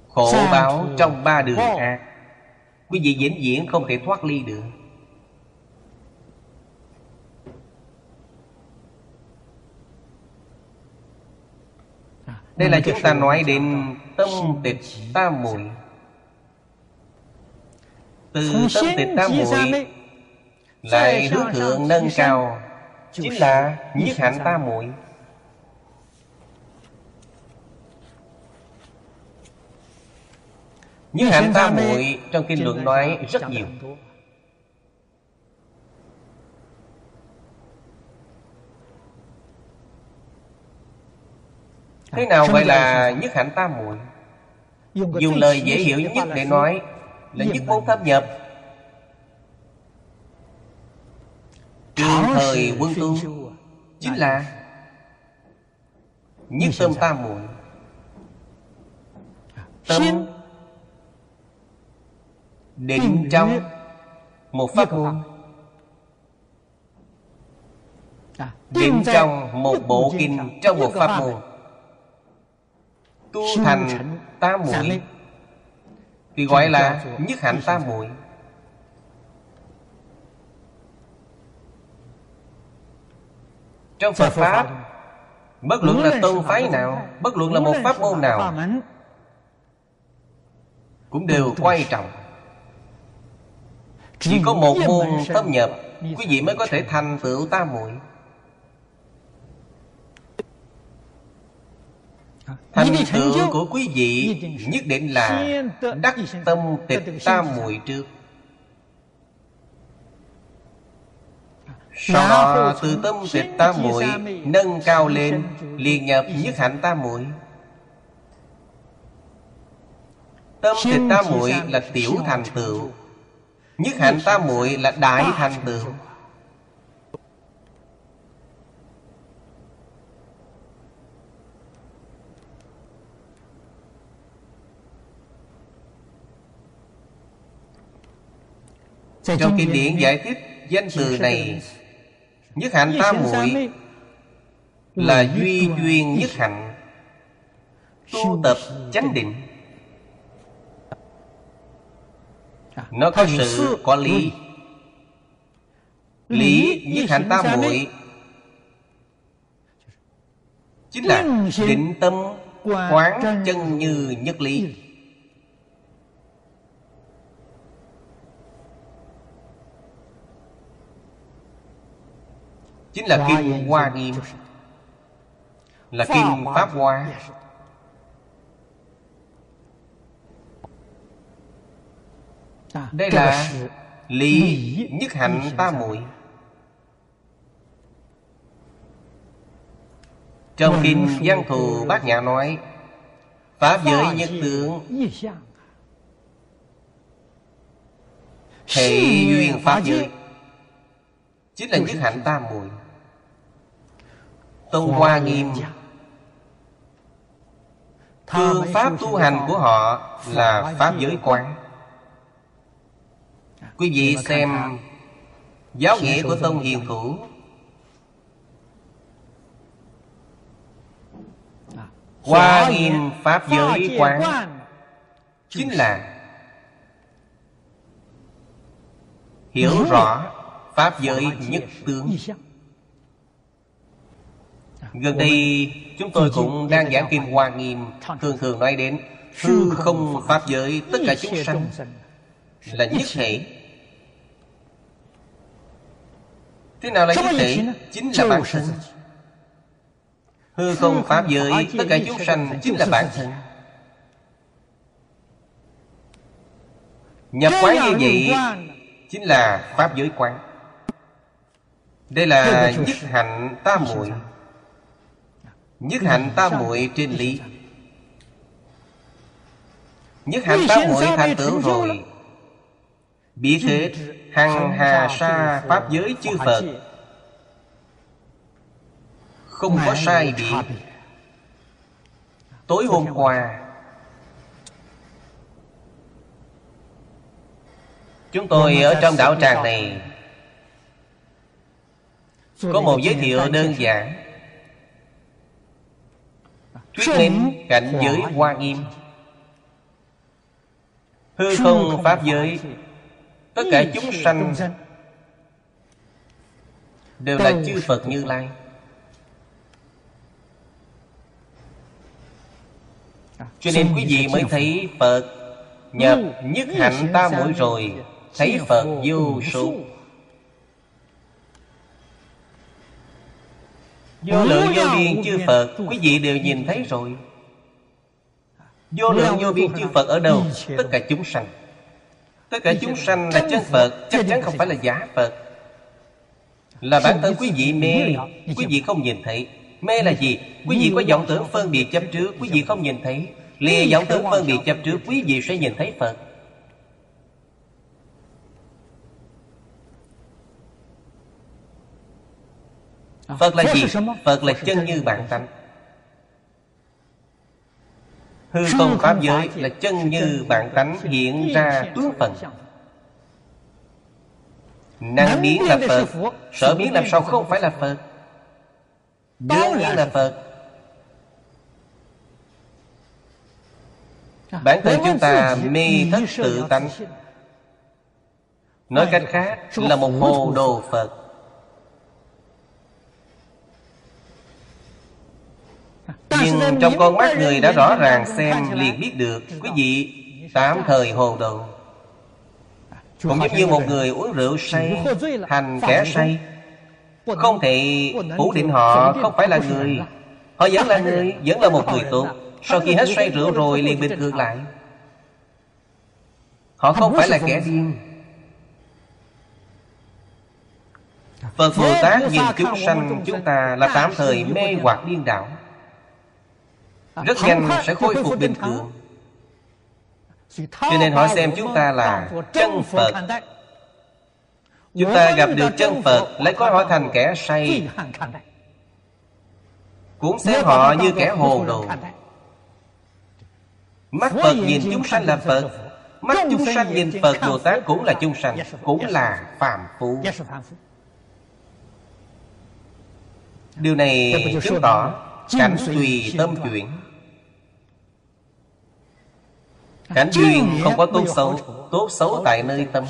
Khổ báo trong ba đường ác Quý vị vĩnh viễn không thể thoát ly được. Đây là chúng ta nói đến tâm tịch tam muội. Từ tâm tịch tam muội Lại hướng thượng nâng cao. Chính là nhất hạnh tam muội. Nhất hạnh tam muội trong kinh luận nói rất nhiều. Thế nào gọi là nhất hạnh tam muội? Dùng lời dễ hiểu nhất để nói Là nhất môn thâm nhập Trường thời quân tu Chính là Nhất tâm tam muội. Tâm Định trong Một pháp môn. Định trong một bộ kinh Trong một pháp môn. Tu thành tam muội. Thì gọi là nhất hạnh tam muội trong phật pháp bất luận là tôn phái nào bất luận là một pháp môn nào cũng đều quan trọng. Chỉ có một môn thâm nhập quý vị mới có thể thành tựu tam muội. Thành tựu của quý vị nhất định là đắc tâm tịch tam muội trước Sau đó từ tâm tịch tam muội nâng cao lên liền nhập nhất hạnh tam muội. Tâm tịch tam muội là tiểu thành tựu. Nhất hạnh tam muội là đại thành tựu. Trong kinh điển giải thích danh từ này Nhất hạnh tam muội Là duy duyên nhất hạnh. Tu tập chánh định. Nó có sự có lý. Lý nhất hạnh tam muội. Chính là định tâm quán chân như nhất lý Chính là Kinh Hoa Nghiêm. Là Kinh Pháp Hoa. Đây là Lý Nhất Hạnh Tam Muội. Trong Kinh Văn Thù Bát Nhã nói Pháp giới nhất tướng. Hệ duyên Pháp giới. Chính là nhất hạnh tam muội Tông Hoa Nghiêm Phương pháp tu hành của họ là Pháp giới quán. Quý vị xem Giáo nghĩa của Tông Hiền Thủ. Hoa nghiêm Pháp giới quán. Chính là Hiểu rõ Pháp giới nhất tướng Gần đây, chúng tôi cũng đang giảng kinh Hoa Nghiêm, Thường thường nói đến Hư không Pháp giới, tất cả chúng sanh Là nhất thể. Thế nào là nhất thể? Chính là bản thân. Hư không Pháp giới, tất cả chúng sanh chính là bản thân. Nhập quán như vậy Chính là Pháp giới quán. Đây là nhất hạnh tam muội. Nhất hạnh tam muội trên lý. Nhất hạnh tam muội thành tựu rồi. Biết hết Hằng hà sa Pháp giới chư Phật. Không có sai biệt Tối hôm qua Chúng tôi ở trong đạo tràng này. Có một giới thiệu đơn giản Thuyết minh cảnh giới hoa nghiêm. Hư không pháp giới Tất cả chúng sanh Đều là chư Phật Như Lai. Cho nên quý vị mới thấy Phật Nhập nhất hạnh ta mỗi rồi Thấy Phật vô số Vô lượng vô biên chư Phật Quý vị đều nhìn thấy rồi. Vô lượng vô biên chư Phật ở đâu? Tất cả chúng sanh. Tất cả chúng sanh là chân Phật Chắc chắn không phải là giả Phật. Là bản thân quý vị mê Quý vị không nhìn thấy. Mê là gì? Quý vị có vọng tưởng phân biệt chấp trước Quý vị không nhìn thấy. Lìa vọng tưởng phân biệt chấp trước Quý vị sẽ nhìn thấy Phật Phật là gì? Phật là chân như bản tánh Hư không Pháp giới là chân như bản tánh hiện ra tướng phần Năng biến là Phật Sở biến làm sao không phải là Phật? Đương nhiên là Phật. Bản thân chúng ta mê thất tự tánh. Nói cách khác là một hồ đồ Phật Nhưng trong con mắt người đã rõ ràng xem liền biết được Quý vị tạm thời hồ đồ. Cũng giống như một người uống rượu say Hành kẻ say. Không thể phủ định họ không phải là người. Họ vẫn là người Vẫn là một người tốt. Sau khi hết say rượu rồi liền bình thường lại. Họ không phải là kẻ điên. Phật Bồ Tát nhìn chúng sanh chúng ta là tạm thời mê hoặc điên đảo rất nhanh sẽ khôi phục bình thường. Cho nên họ xem chúng ta là chân phật. chúng ta gặp được chân phật lấy coi họ thành kẻ say. cũng xem họ như kẻ hồ đồ. mắt phật nhìn chúng sanh là phật. mắt chúng sanh nhìn phật bồ tát cũng là chúng sanh cũng là phàm phu. Điều này chứng tỏ cảnh tùy tâm chuyển Cảnh duyên không có tốt xấu Tốt xấu tại nơi tâm.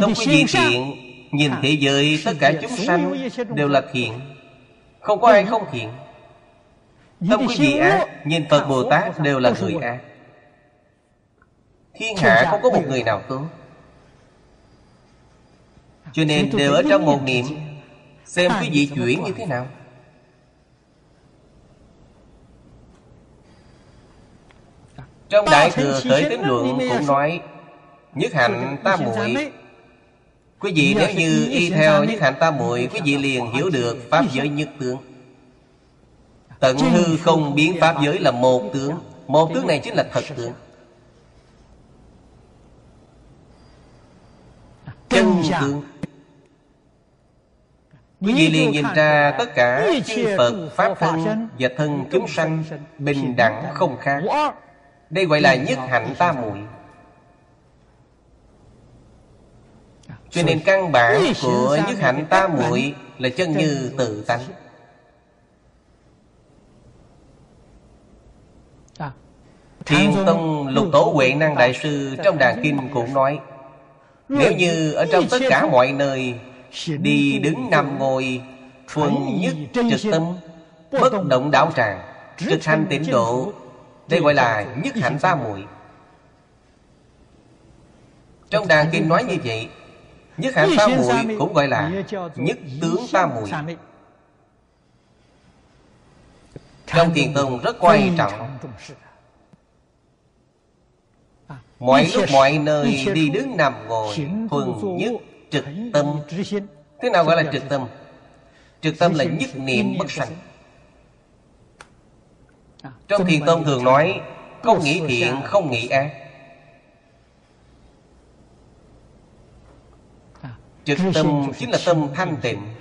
Tâm quý vị thiện Nhìn thế giới tất cả chúng sanh Đều là thiện. Không có ai không thiện. Tâm quý vị ác Nhìn Phật Bồ Tát đều là người ác. Thiên hạ không có một người nào tốt. Cho nên đều ở trong một niệm Xem quý vị chuyển như thế nào Trong Đại Thừa Khởi Tín Luận cũng nói Nhất hạnh tam muội. Quý vị nếu như y theo nhất hạnh tam muội Quý vị liền hiểu được Pháp giới nhất tướng. Tận hư không biến Pháp giới là một tướng. Một tướng này chính là thật tướng. Chân tướng. Quý vị liền nhìn ra tất cả chư Phật, Pháp thân và thân chúng sanh Bình đẳng không khác đây gọi là nhất hạnh tam muội. Cho nên căn bản của nhất hạnh tam muội là chân như tự tánh. Thiên Tông Lục Tổ Huệ Năng Đại Sư Trong Đàn Kinh cũng nói Nếu như ở trong tất cả mọi nơi Đi đứng nằm ngồi Thuần nhất trực tâm Bất động đạo tràng Trực hành tịnh độ đây gọi là nhất hạnh tam muội. Trong đàn kinh nói như vậy Nhất hạnh tam muội cũng gọi là Nhất tướng tam muội. Trong thiền tông rất quan trọng. Mọi lúc mọi nơi đi đứng nằm ngồi Thuần nhất trực tâm. Thế nào gọi là trực tâm? Trực tâm là nhất niệm bất sanh trong thiền tông thường nói Không nghĩ thiện, không nghĩ ác. Trực tâm chính là tâm thanh tịnh.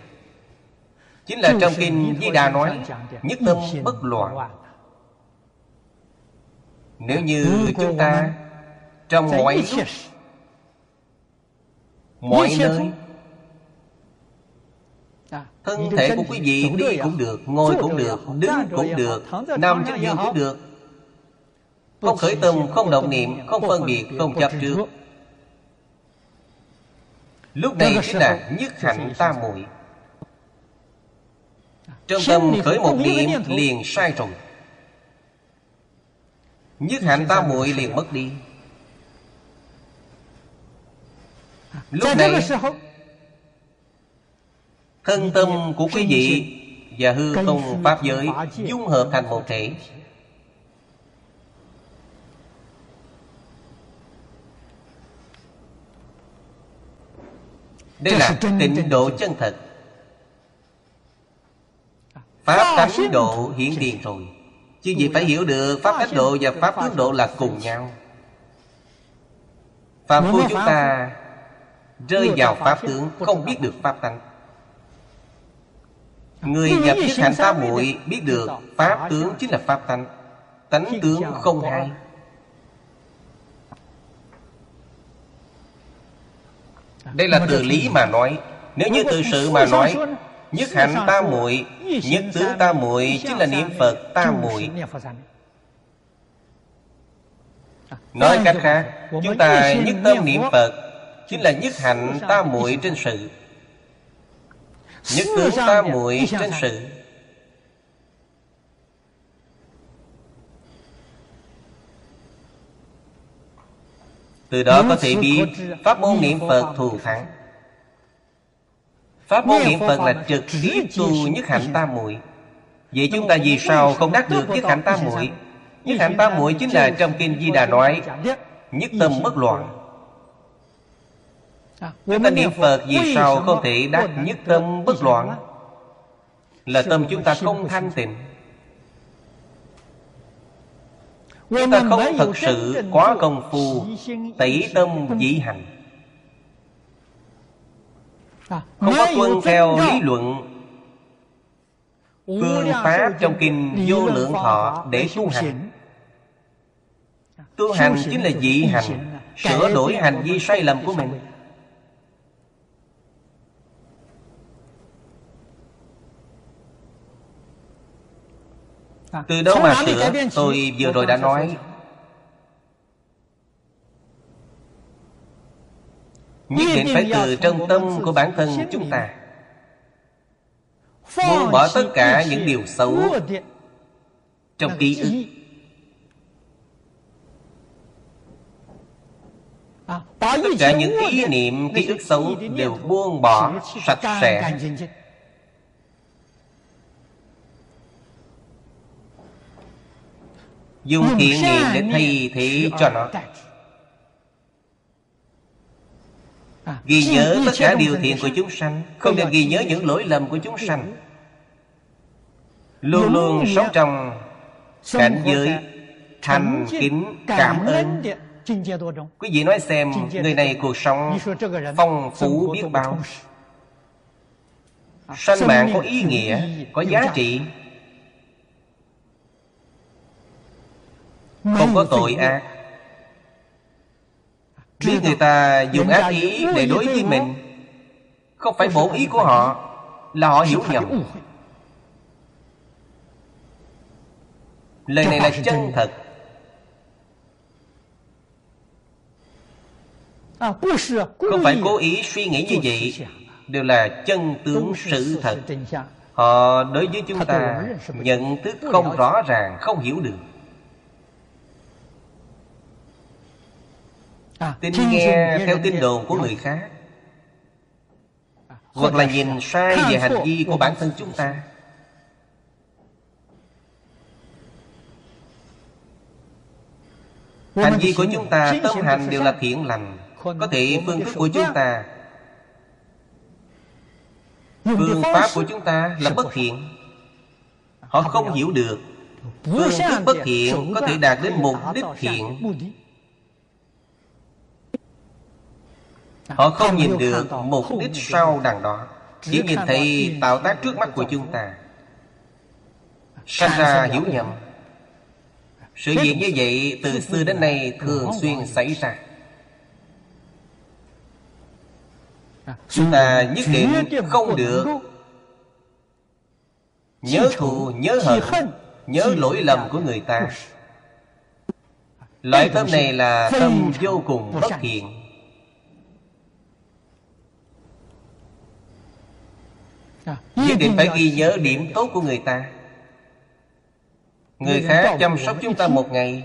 Chính là trong kinh Di Đà nói Nhất tâm bất loạn. Nếu như chúng ta Trong mọi lúc Mọi nơi Thân thể của quý vị đi cũng được Ngồi cũng được, đứng cũng được Nằm trên giường cũng được Không khởi tâm, không động niệm Không phân biệt, không chấp trước Lúc này sẽ là nhất hạnh ta muội Trong tâm khởi một niệm liền sai rồi Nhất hạnh ta muội liền mất đi Lúc này thân tâm của quý vị và hư không pháp giới dung hợp thành một thể. Đây là tịnh độ chân. thật. Pháp pháp tánh độ hiển tiền rồi. Chứ gì phải hiểu được pháp tánh độ và pháp tướng độ là cùng nhau. Phạm phu chúng ta rơi vào pháp tướng không biết được pháp tánh người nhập nhất hạnh tam muội biết được pháp tướng chính là pháp tánh. Tánh tướng không hai đây là từ lý mà nói. Nếu như từ sự mà nói nhất hạnh tam muội nhất tướng tam muội chính là niệm phật tam muội. nói cách khác chúng ta nhất tâm niệm phật chính là nhất hạnh tam muội trên sự nhất tướng tam muội trên sự. Từ đó có thể biết pháp môn niệm phật thù thắng. Pháp môn niệm phật là trực tiếp tu nhất hạnh tam muội. Vậy chúng ta vì sao không đắc được nhất hạnh tam muội? Nhất hạnh tam muội chính là trong kinh di đà nói nhất tâm bất loạn chúng ta niệm phật vì sao không thể đắc nhất tâm bất loạn là tâm chúng ta không thanh tịnh. Chúng ta không thật sự quá công phu tẩy tâm chỉ hành. Không có tuân theo lý luận phương pháp trong kinh vô lượng thọ để tu hành. tu hành chính là dị hành sửa đổi hành vi sai lầm của mình từ đâu mà sửa? tôi vừa rồi đã nói. nhất định phải từ trong tâm của bản thân chúng ta. Buông bỏ tất cả những điều xấu trong ký ức. Tất cả những ý niệm ký ức xấu đều buông bỏ sạch sẽ dùng thiện niệm để thay thế cho nó. Ghi nhớ tất cả điều thiện của chúng sanh không nên ghi nhớ những lỗi lầm của chúng sanh. Luôn luôn sống trong cảnh giới thành kính cảm ơn. quý vị nói xem người này cuộc sống phong phú biết bao. sanh. Mạng có ý nghĩa có giá trị không có tội ác. Biết người ta dùng ác ý để đối với mình. không phải bổn ý của họ là họ hiểu nhầm. lời này là chân thật. Không phải cố ý suy nghĩ như vậy. đều là chân tướng sự thật. họ đối với chúng ta nhận thức không rõ ràng không hiểu được tin nghe theo tin đồn của người khác. Hoặc là nhìn sai về hành vi của bản thân chúng ta. Hành vi của chúng ta tâm hành đều là thiện lành có thể phương thức của chúng ta. Phương pháp của chúng ta là bất thiện. Họ không hiểu. được. Phương thức bất thiện có thể đạt đến mục đích thiện Họ không nhìn được mục đích sau đằng đó. Chỉ nhìn thấy tạo tác trước mắt của chúng ta. Sanh ra hiểu nhầm. Sự việc như vậy từ xưa đến nay thường xuyên xảy ra. Chúng ta nhất định không được. Nhớ thù, nhớ hận Nhớ lỗi lầm của người ta. Loại tâm này là tâm vô cùng bất thiện Nhất định phải ghi nhớ điểm tốt của người ta. Người khác chăm sóc chúng ta một ngày.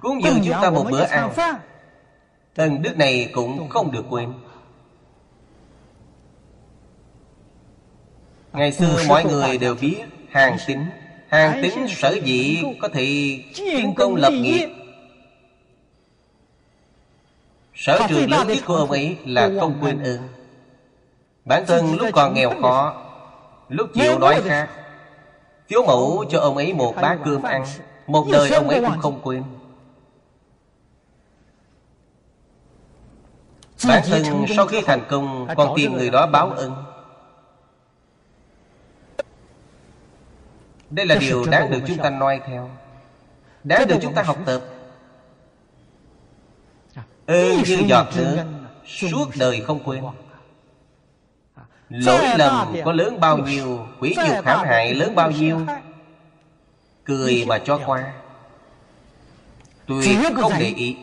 Cúng dường chúng ta một bữa ăn. Ân đức này cũng không được quên. Ngày xưa mọi người đều biết Hàng tính Hàng tính sở dĩ có thể kiến công lập nghiệp? Sở trường lớn nhất của ông ấy là không quên ơn Bản thân lúc còn nghèo khó Lúc chịu đói khát Thiếu mẫu cho ông ấy một bát cơm ăn. Một đời ông ấy cũng không quên. Bản thân sau khi thành công Còn tìm người đó báo ân Đây là điều đáng được chúng ta noi theo. Đáng được chúng ta học tập. Ơn như giọt nước Suốt đời không quên Lỗi lầm có lớn bao nhiêu Quỷ nhục hãm hại lớn bao nhiêu. Cười mà cho qua. Tuyệt không để ý.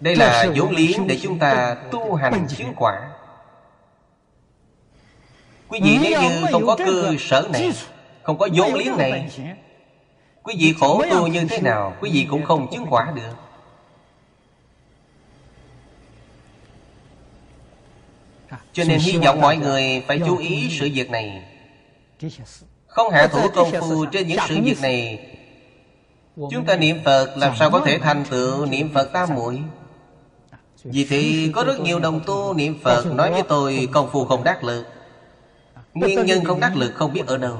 Đây là vốn liếng để chúng ta tu hành chứng quả. Quý vị nếu như không có cơ sở này Không có vốn liếng này Quý vị khổ tu như thế nào Quý vị cũng không chứng quả được Cho nên hy vọng mọi người phải chú ý sự việc này. Không hạ thủ công phu trên những sự việc này. Chúng ta niệm Phật làm sao có thể thành tựu niệm Phật tam muội? Vì thì có rất nhiều đồng tu niệm Phật Nói với tôi công phu không đắc lực. Nguyên nhân không đắc lực không biết ở đâu.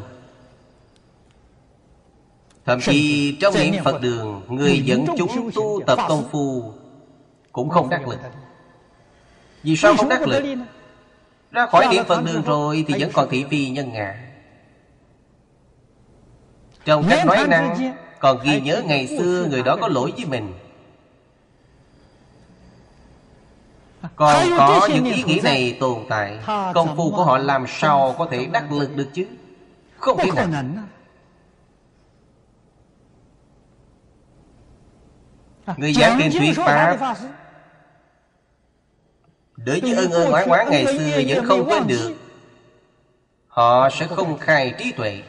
Thậm chí trong niệm Phật đường, Người dẫn chúng tu tập công phu Cũng không đắc lực. Vì sao không đắc lực? Khỏi niệm Phật đường rồi Thì vẫn còn thị phi nhân ngã. Trong cách nói năng Còn ghi nhớ ngày xưa Người đó có lỗi với mình. Còn có những ý nghĩ này tồn tại. Công phu của họ làm sao có thể đắc lực được chứ? Không thể nào. Người giảng kinh thuyết Pháp Đối với ơn ơn oán oán ngày xưa vẫn không quên được Họ sẽ không khai trí tuệ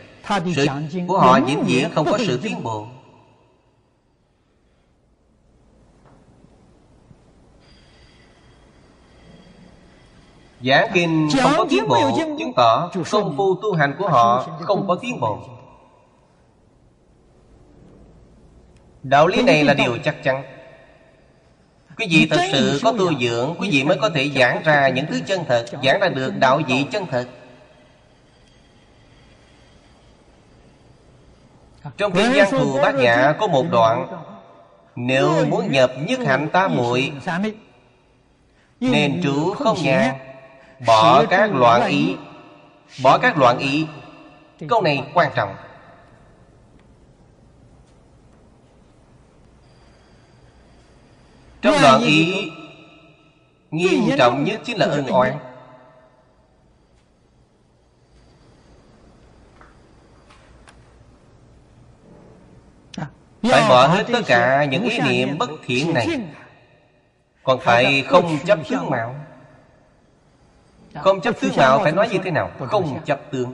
Sự của họ vĩnh viễn không có sự tiến bộ Giảng kinh không có tiến bộ Chứng tỏ công phu tu hành của họ không có tiến bộ Đạo lý này là điều chắc chắn Quý vị thật sự có tu dưỡng Quý vị mới có thể giảng ra những thứ chân thật Giảng ra được đạo vị chân thật. Trong kinh Giang Thù Bát Nhã có một đoạn Nếu muốn nhập nhất hạnh ta muội Nên trú không nhàn Bỏ các loạn ý Bỏ các loạn ý. Câu này quan trọng Trong loạn ý Nghiêm trọng nhất chính là ân oán Phải bỏ hết tất cả những ý niệm bất thiện này. Còn phải không chấp tướng mạo. Không chấp tướng mạo phải nói như thế nào? Không chấp tướng.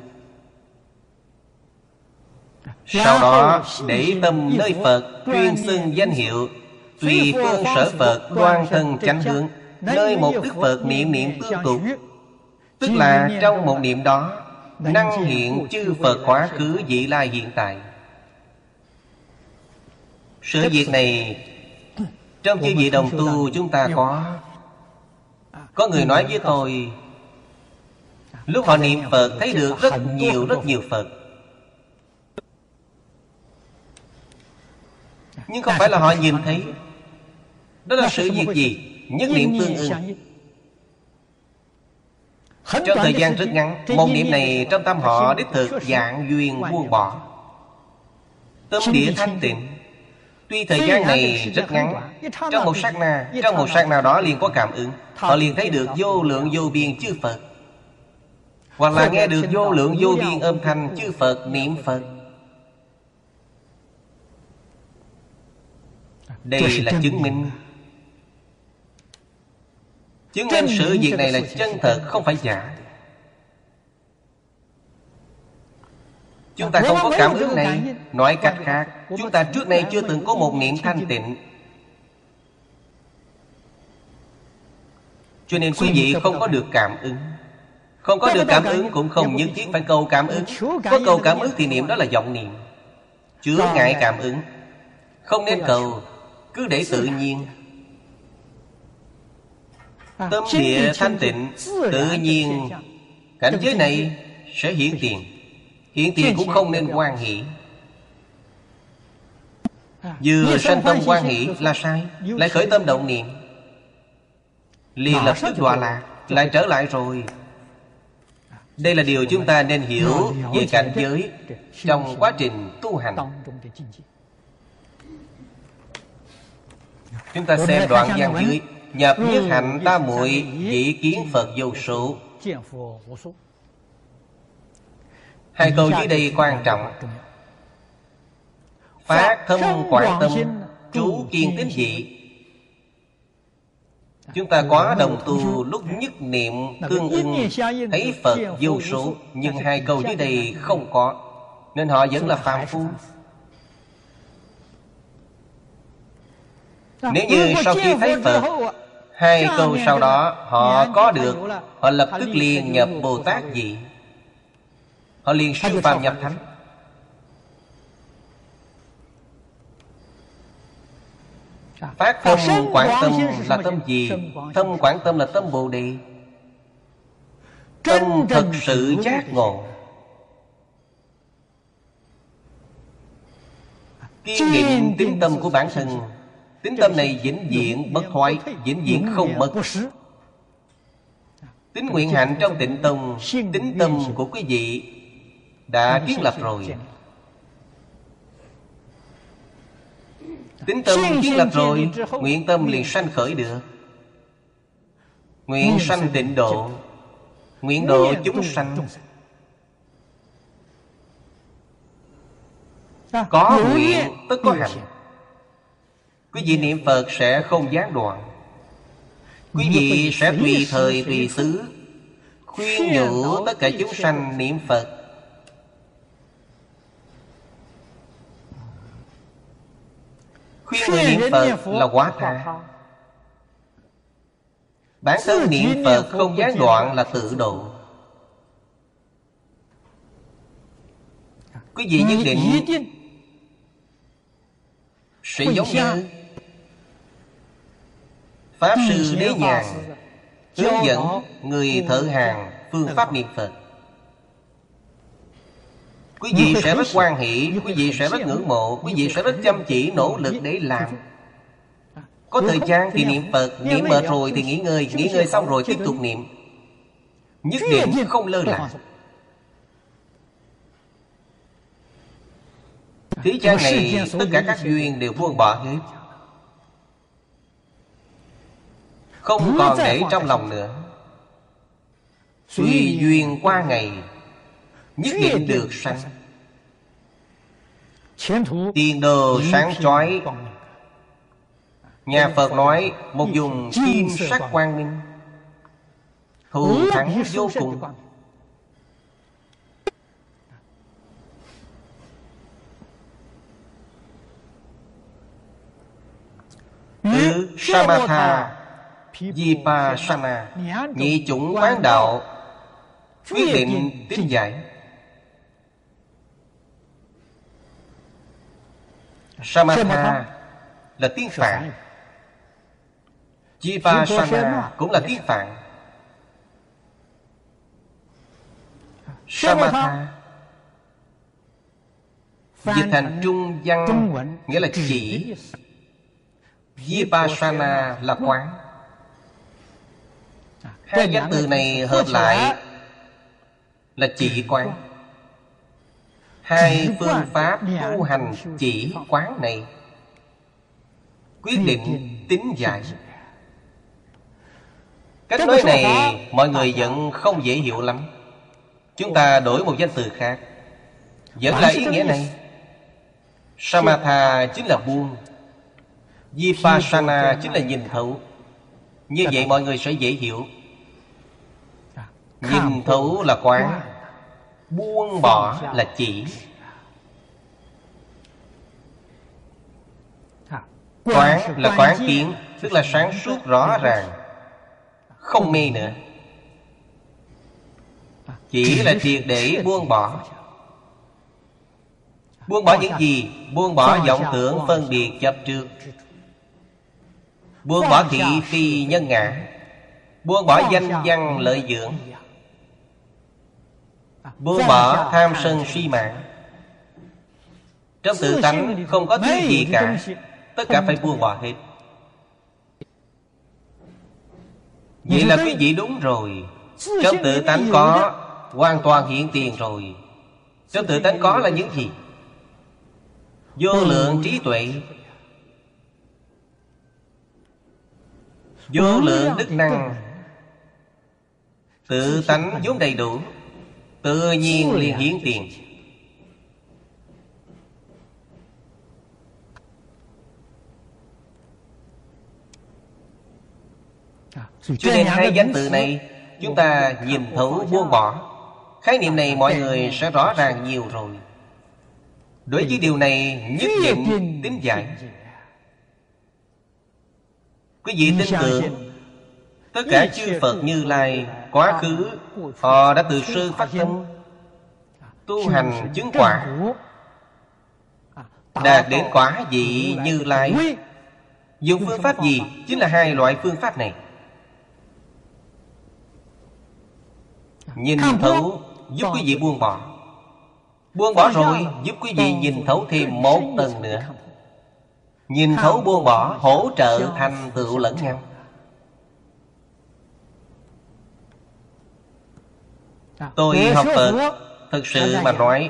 Sau đó để tâm nơi Phật Chuyên xưng danh hiệu Tùy phương sở Phật đoan thân chánh hướng Nơi một Đức Phật niệm niệm tương tục Tức là trong một niệm đó Năng hiện chư Phật quá khứ vị lai hiện tại. Sự việc này Trong chư vị đồng tu chúng ta có Có người nói với tôi Lúc họ niệm Phật thấy được rất nhiều rất nhiều Phật. Nhưng không phải là họ nhìn thấy Đó là sự việc gì? Nhất niệm tương ưng Trong thời gian rất ngắn Một niệm này trong tâm họ đích thực dạng duyên buông bỏ. Tâm địa thanh tịnh. Tuy thời gian này rất ngắn Trong một sát na Trong một sát nào đó liền có cảm ứng. Họ liền thấy được vô lượng vô biên chư Phật. Hoặc là nghe được vô lượng vô biên âm thanh chư Phật niệm Phật. Đây là chứng minh Chứng minh sự việc này là chân thật Không phải giả. Chúng ta không có cảm ứng này Nói cách khác Chúng ta trước nay chưa từng có một niệm thanh tịnh. Cho nên quý vị không có được cảm ứng. Không có được cảm ứng cũng không nhất thiết phải cầu cảm ứng. Có cầu cảm ứng thì niệm đó là vọng niệm. Chứa ngại cảm ứng. Không nên cầu Cứ để tự nhiên Tâm địa thanh tịnh Tự nhiên Cảnh giới này sẽ hiển tiền. Hiện tiền cũng không nên quan hỷ. Vừa sanh tâm quan hỷ là sai Lại khởi tâm động niệm. Liền lập tức đọa lạc Lại trở lại rồi. Đây là điều chúng ta nên hiểu Về cảnh giới Trong quá trình tu hành. Chúng ta xem đoạn văn dưới Nhập nhất hạnh ta muội Dĩ kiến Phật vô số. Hai câu dưới đây quan trọng. Phát thâm quảng tâm Trú kiên tín dị. Chúng ta có đồng tu lúc nhất niệm tương ưng Thấy Phật vô số. Nhưng hai câu dưới đây không có. Nên họ vẫn là phàm phu. Nếu như sau khi thấy Phật Hai câu sau đó. Họ có được Họ lập tức liền nhập Bồ Tát gì Họ liền siêu phàm nhập thánh. Phát tâm quảng tâm là tâm gì? Tâm quảng tâm là tâm Bồ Đề. Tâm thật sự giác ngộ. Kiên định tính tâm của bản thân Tính tâm này vĩnh viễn bất thoái Vĩnh viễn không mất. Tính nguyện hạnh trong tịnh tông Tính tâm của quý vị Đã kiến lập rồi. Tính tâm kiến lập rồi Nguyện tâm liền sanh khởi được. Nguyện sanh tịnh độ Nguyện độ chúng sanh. Có nguyện tất có hành Quý vị niệm Phật sẽ không gián đoạn. Quý vị sẽ tùy thời tùy xứ Khuyên nhủ tất cả chúng sanh niệm Phật. Khuyên người niệm Phật là quá tha Bản thân niệm Phật không gián đoạn là tự độ. Quý vị nhất định Sẽ giống như Pháp Sư Đế Nhàn Hướng dẫn người thợ hàng phương pháp niệm Phật. Quý vị sẽ rất quan hỷ Quý vị sẽ rất ngưỡng mộ Quý vị sẽ rất chăm chỉ nỗ lực để làm. Có thời gian thì niệm Phật Niệm mệt rồi thì nghỉ ngơi Nghỉ ngơi xong rồi tiếp tục niệm. Nhất định không lơ là. Thế gian này tất cả các duyên đều buông bỏ hết Không còn để trong lòng nữa. Tùy duyên qua ngày Nhất định được sanh Tiền đồ sáng chói. Nhà Phật nói Một dùng kim sắc quang minh. Thù thắng vô cùng. Từ Samatha Vipassana Nhị chủng quán đạo Quyết định tín giải. Samatha là tiếng Phạn. Vipassana cũng là tiếng Phạn. Samatha Dịch thành trung văn Nghĩa là chỉ. Vipassana là quán Hai danh từ này hợp lại Là chỉ quán. Hai phương pháp tu hành chỉ quán này. Quyết định tính giải. Cách nói này mọi người vẫn không dễ hiểu lắm. Chúng ta đổi một danh từ khác. Vẫn là ý nghĩa này. Samatha chính là buông. Vipassana chính là nhìn thấu. Như vậy mọi người sẽ dễ hiểu Nhìn thấu là quán Buông bỏ là chỉ. Quán là quán kiến Tức là sáng suốt rõ ràng. Không mê nữa. Chỉ là triệt để buông bỏ. Buông bỏ những gì? Buông bỏ vọng tưởng phân biệt chấp trước. Buông bỏ thị phi nhân ngã. Buông bỏ danh văn lợi dưỡng Buông bỏ tham sân suy mạng. Trong tự tánh không có thứ gì cả. Tất cả phải buông bỏ hết. Vậy là quý vị đúng rồi. Trong tự tánh có Hoàn toàn hiện tiền rồi. Trong tự tánh có là những gì? Vô lượng trí tuệ. Vô lượng đức năng. Tự tánh vốn đầy đủ Tự nhiên liền hiển tiền. Cho nên hai danh từ này Chúng ta nhìn thấu buông bỏ. Khái niệm này mọi người sẽ rõ ràng nhiều rồi. Đối với điều này nhất định tính giải. Quý vị tin tưởng Tất cả chư Phật như Lai Quá khứ Họ đã từ sư phát tâm Tu hành chứng quả Đạt đến quả vị như Lai. Dùng phương pháp gì? Chính là hai loại phương pháp này. Nhìn thấu giúp quý vị buông bỏ. Buông bỏ rồi giúp quý vị nhìn thấu thêm một tầng nữa. Nhìn thấu buông bỏ hỗ trợ thành tựu lẫn nhau Tôi học Phật Thực sự mà nói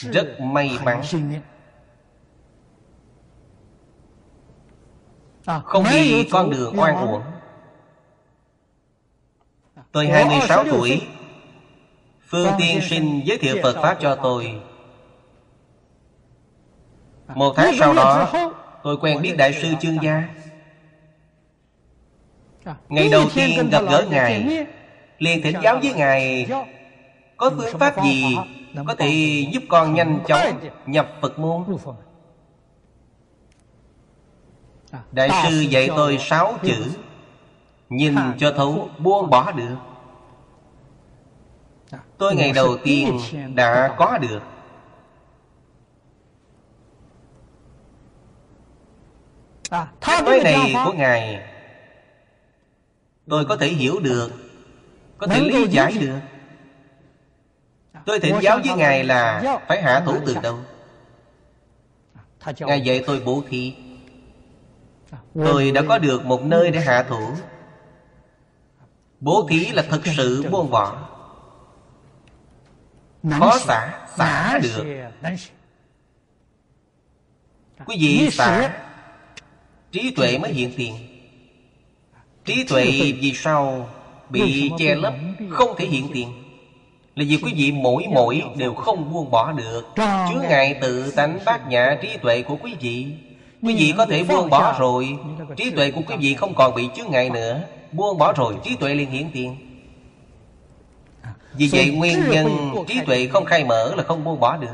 Rất may mắn. Không đi con đường oan uổng. Tôi 26 tuổi. Phương Tiên Sinh giới thiệu Phật Pháp cho tôi. Một tháng sau đó Tôi quen biết Đại sư Chương Gia. Ngày đầu tiên gặp gỡ Ngài liền thỉnh giáo với Ngài Có phương pháp gì Có thể giúp con nhanh chóng nhập Phật môn Đại sư dạy tôi sáu chữ Nhìn cho thấu buông bỏ được Tôi ngày đầu tiên đã có được Nói này của Ngài Tôi có thể hiểu được Có thể lý giải được. Tôi thỉnh giáo với Ngài là Phải hạ thủ từ đâu? Ngài dạy tôi bố thí Tôi đã có được một nơi để hạ thủ. Bố thí là thật sự buông bỏ Khó xả, xả được. Quý vị xả. Trí tuệ mới hiện tiền. Trí tuệ vì sao Bị che lấp, Không thể hiện tiền. Là vì quý vị mỗi mỗi đều không buông bỏ được. Chứa ngại tự tánh bát nhã trí tuệ của quý vị. Quý vị có thể buông bỏ rồi, Trí tuệ của quý vị không còn bị chướng ngại nữa. Buông bỏ rồi, trí tuệ liền hiện tiền. Vì vậy nguyên nhân trí tuệ không khai mở là không buông bỏ được.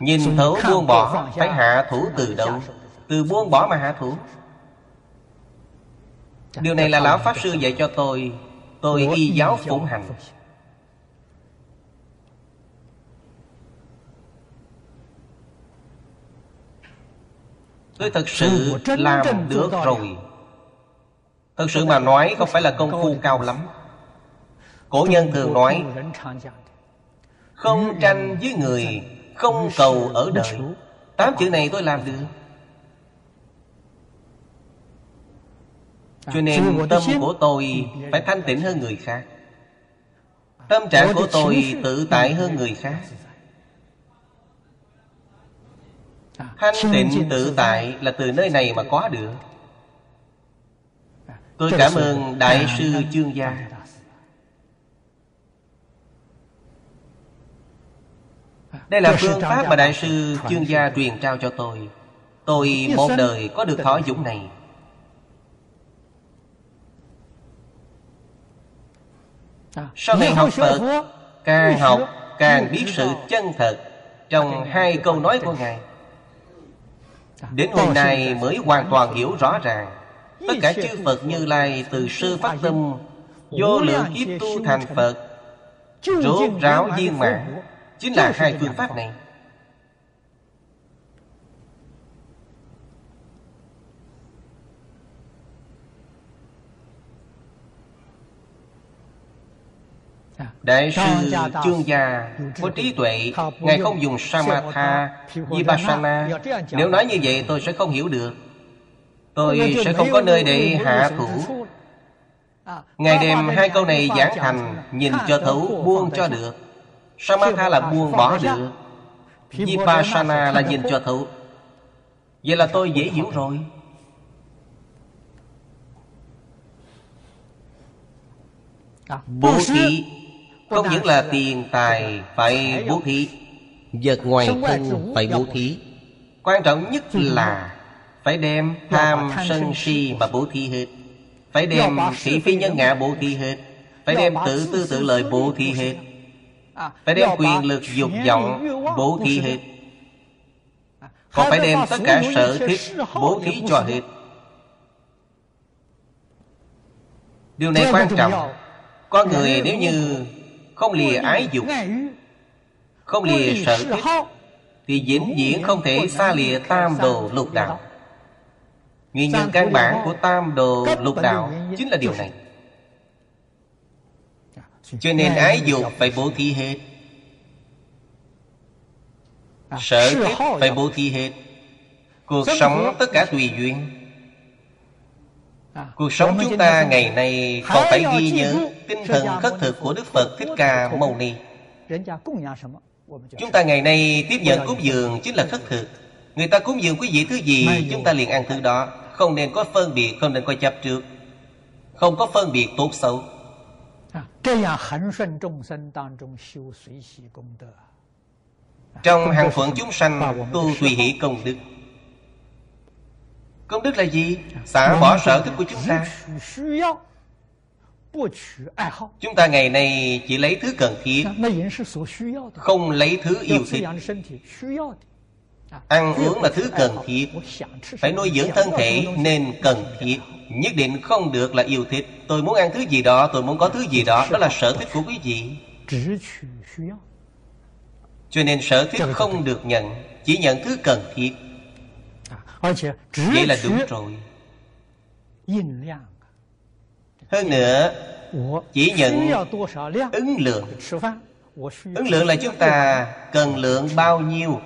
Nhìn thấu buông bỏ Phải hạ thủ từ đâu? Từ buông bỏ mà hạ thủ. Điều này là Lão Pháp Sư dạy cho tôi. Tôi y giáo phụng hành. Tôi thật sự làm được rồi. Thật sự mà nói không phải là công phu cao lắm. Cổ nhân thường nói Không tranh với người Không cầu ở đời. Tám chữ này tôi làm được Cho nên tâm của tôi phải thanh tịnh hơn người khác. Tâm trạng của tôi tự tại hơn người khác. Thanh tịnh tự tại là từ nơi này mà có được. Tôi cảm ơn Đại sư Chương Gia. Đây là phương pháp mà Đại sư Chương Gia truyền trao cho tôi. Tôi một đời có được thọ dũng này Sau này học Phật Càng học càng biết sự chân thật Trong hai câu nói của Ngài. Đến hôm nay mới hoàn toàn hiểu rõ ràng. Tất cả chư Phật Như Lai từ sư phát tâm Vô lượng kiếp tu thành Phật Rốt ráo viên mãn. Chính là hai phương pháp này Đại sư chương gia có trí tuệ Ngài không dùng Samatha Vipassana. Nếu nói như vậy tôi sẽ không hiểu được. Tôi sẽ không có nơi để hạ thủ. Ngài đem hai câu này giảng thành Nhìn cho thấu buông cho được. Samatha là buông bỏ được. Vipassana là nhìn cho thấu. Vậy là tôi dễ hiểu rồi. Bố thí Không những là tiền tài phải bố thí Vật ngoài thân phải bố thí. Quan trọng nhất là Phải đem tham sân si mà bố thí hết. Phải đem thị phi nhân ngã bố thí hết. Phải đem tự tư tự lợi bố thí hết. Phải đem quyền lực dục vọng bố thí hết. Còn phải đem tất cả sở thích bố thí cho hết. Điều này quan trọng. Con người nếu như không lìa ái dục. Không lìa sở thích Thì vĩnh viễn không thể xa lìa tam đồ lục đạo? Nguyên nhân căn bản của tam đồ lục đạo Chính là điều này. Cho nên ái dục phải bố thí hết. Sở thích phải bố thí hết. Cuộc sống tất cả tùy duyên Cuộc sống chúng ta ngày nay còn phải ghi nhớ tinh thần khất thực của Đức Phật Thích Ca Mâu Ni. Chúng ta ngày nay tiếp nhận cúng dường chính là khất thực. Người ta cúng dường quý vị thứ gì chúng ta liền ăn thứ đó. Không nên có phân biệt, không nên có chấp trước. Không có phân biệt tốt xấu. Trong hàng phận chúng sanh tu tùy hỷ công đức Công đức là gì? Xả bỏ sở thích của chúng ta Chúng ta ngày nay chỉ lấy thứ cần thiết Không lấy thứ yêu thích Ăn uống là thứ cần thiết Phải nuôi dưỡng thân thể nên cần thiết Nhất định không được là yêu thích Tôi muốn ăn thứ gì đó Tôi muốn có thứ gì đó Đó là sở thích của quý vị Cho nên sở thích không được nhận Chỉ nhận thứ cần thiết Vậy là đúng rồi Hơn nữa Chỉ nhận ứng lượng。Ứng lượng là chúng ta cần lượng bao nhiêu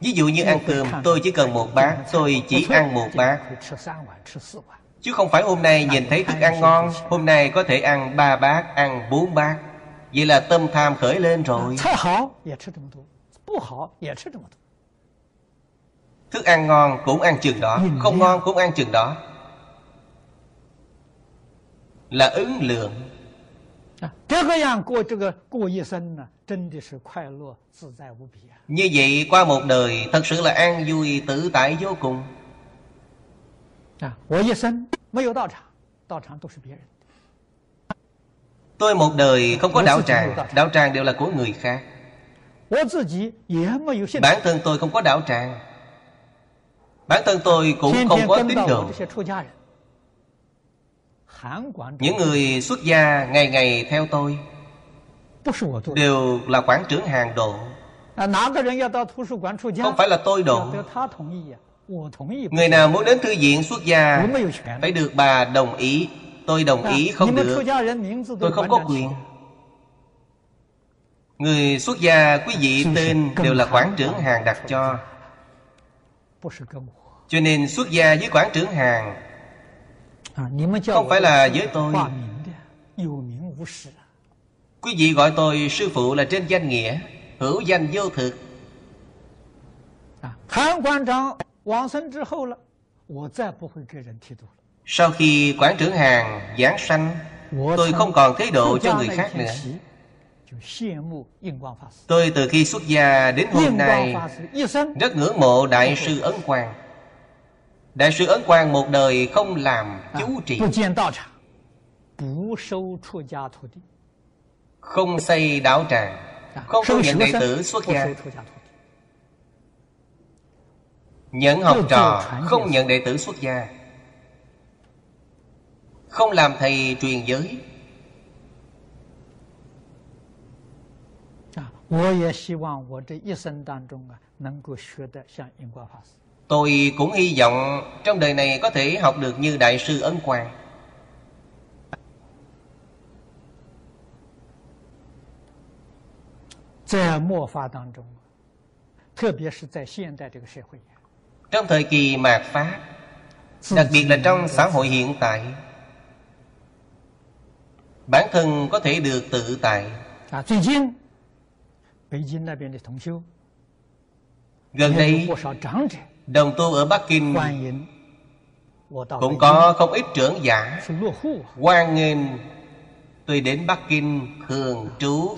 Ví dụ như ăn cơm Tôi chỉ cần một bát Tôi chỉ ăn một bát。Chứ không phải hôm nay nhìn thấy thức ăn ngon Hôm nay có thể ăn ba bát Ăn bốn bát。Vậy là tâm tham khởi lên rồi Thức ăn ngon cũng ăn chừng đó. Không ngon cũng ăn chừng đó. Là ứng lượng. Như vậy qua một đời Thật sự là an vui tự tại vô cùng. Tôi một đời không có đạo tràng. Đạo tràng. Đều là của người khác. Bản thân tôi không có đạo tràng Bản thân tôi cũng không có tín đồ Những người xuất gia ngày ngày theo tôi Đều là quản trưởng hàng độ. Không phải là tôi độ. Người nào muốn đến thư viện xuất gia Phải được bà đồng ý. Tôi đồng ý không được. Tôi không có quyền. Người xuất gia quý vị tên đều là quản trưởng hàng đặt cho cho nên xuất gia với quản trưởng hàng. À, không phải là với tôi. Quý vị gọi tôi sư phụ là trên danh nghĩa Hữu danh vô thực. À, Sau khi quản trưởng hàng giảng sanh Tôi không còn thế độ cho người khác nữa. Tôi từ khi xuất gia đến hôm nay Rất ngưỡng mộ Đại sư Ấn Quang. Đại sư Ấn Quang một đời không làm chú trị Không xây đạo tràng. Không thu nhận đệ tử xuất gia Nhận học trò Không nhận đệ tử xuất gia. Không làm thầy truyền giới. Tôi cũng hy vọng trong đời này có thể học được như Đại sư Ấn Quang. Trong thời kỳ mạt Pháp Đặc biệt là trong xã hội hiện tại Bản thân có thể được tự tại. Gần đây Đồng tu ở Bắc Kinh Cũng có không ít trưởng giả. Quan nghênh Tôi đến Bắc Kinh thường trú.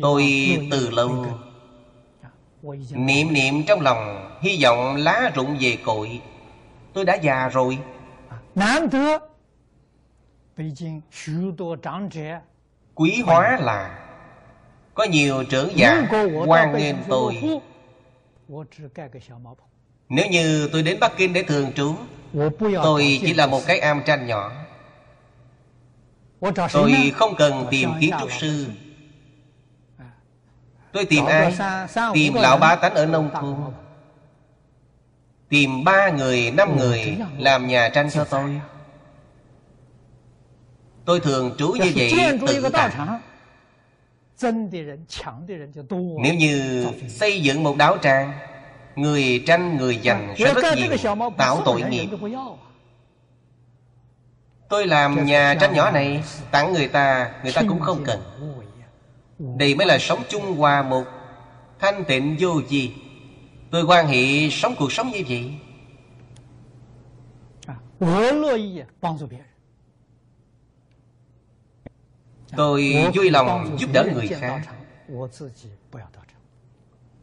Tôi từ lâu Niệm niệm trong lòng, Hy vọng lá rụng về cội. Tôi đã già rồi. Quý hóa là có nhiều trưởng giả quan nghênh tôi. Nếu như tôi đến Bắc Kinh để thường trú Tôi chỉ là một cái am tranh nhỏ. Tôi không cần tìm kiến trúc sư. Tôi tìm ai? Tìm lão bá tánh ở nông thôn. Tìm ba người, năm người Làm nhà tranh cho tôi. Tôi thường trú như vậy tự tại Nếu như xây dựng một đảo tràng Người tranh người giành sẽ rất nhiều Tạo tội nghiệp. Tôi làm nhà tranh nhỏ này Tặng người ta Người ta cũng không cần. Đây mới là sống chung hòa một Thanh tịnh vô gì Tôi quan hệ sống cuộc sống như vậy Tôi vui lòng giúp đỡ người khác.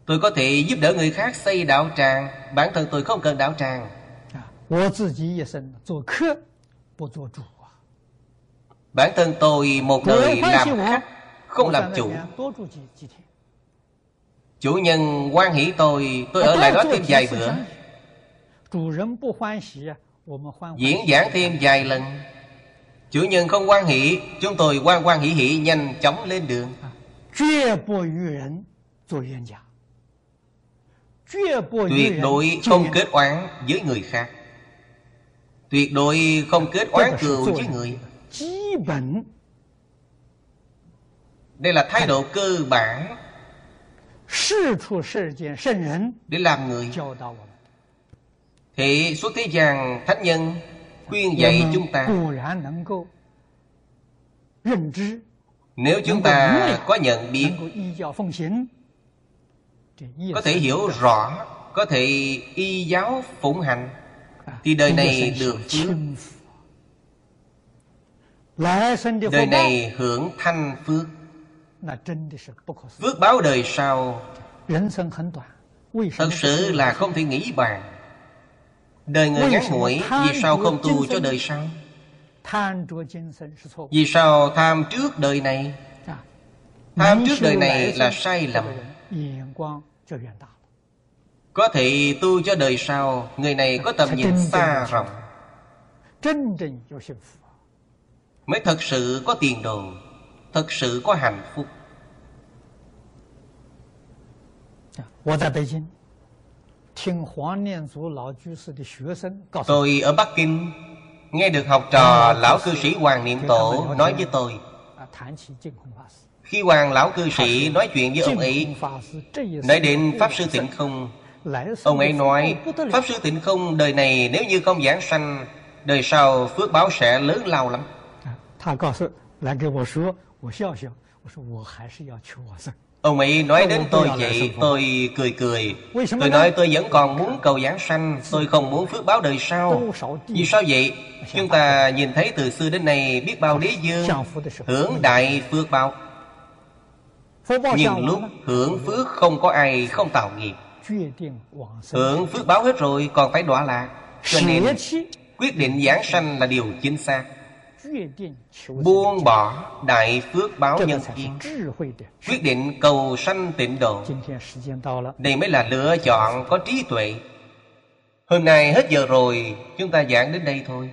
Tôi có thể giúp đỡ người khác xây đạo tràng. Bản thân tôi không cần đạo tràng. Bản thân tôi một đời làm khách Không làm chủ. Chủ nhân quan hỷ tôi Tôi ở lại đó thêm vài bữa. Diễn giảng thêm vài lần Chủ nhân không quan hỷ Chúng tôi quan quan hỷ hỷ nhanh chóng lên đường. Tuyệt đối không kết oán với người khác. Tuyệt đối không kết oán cừu với người. Đây là thái độ cơ bản. Để làm người. Thì suốt thế gian Thánh nhân khuyên dạy chúng ta. Nếu chúng ta có nhận biết có thể hiểu rõ có thể y giáo phụng hành thì đời này được phước đời này hưởng thanh phước. Phước báo đời sau. Thật sự là không thể nghĩ bàn Đời người ngắn ngủi Vì sao không tu cho đời sau? Vì sao tham trước đời này? Tham trước đời này là sai lầm. Có thể tu cho đời sau Người này có tầm nhìn xa rộng. Mới thật sự có tiền đồ Thật sự có hạnh phúc Tôi ở Bắc Kinh Nghe được học trò lão cư sĩ Hoàng Niệm Tổ nói với tôi. À, Khi Hoàng lão cư sĩ nói chuyện với ông ấy Nói đến Pháp Sư Tịnh Không. Ông ấy nói Pháp Sư Tịnh Không. Đời này nếu như không giảng sanh Đời sau phước báo sẽ lớn lao lắm. À, Ông ấy nói đến tôi vậy Tôi cười cười. Tôi nói tôi vẫn còn muốn cầu giảng sanh Tôi không muốn phước báo đời sau. Vì sao vậy? Chúng ta nhìn thấy từ xưa đến nay Biết bao đế dương Hưởng đại phước bao, Nhưng lúc hưởng phước không có ai không tạo nghiệp. Hưởng phước báo hết rồi còn phải đọa lạc. Cho nên quyết định giảng sanh là điều chính xác buông bỏ đại phước báo nhân duyên quyết định cầu sanh tịnh độ. đây mới là lựa chọn có trí tuệ. Hôm nay hết giờ rồi chúng ta giảng đến đây thôi.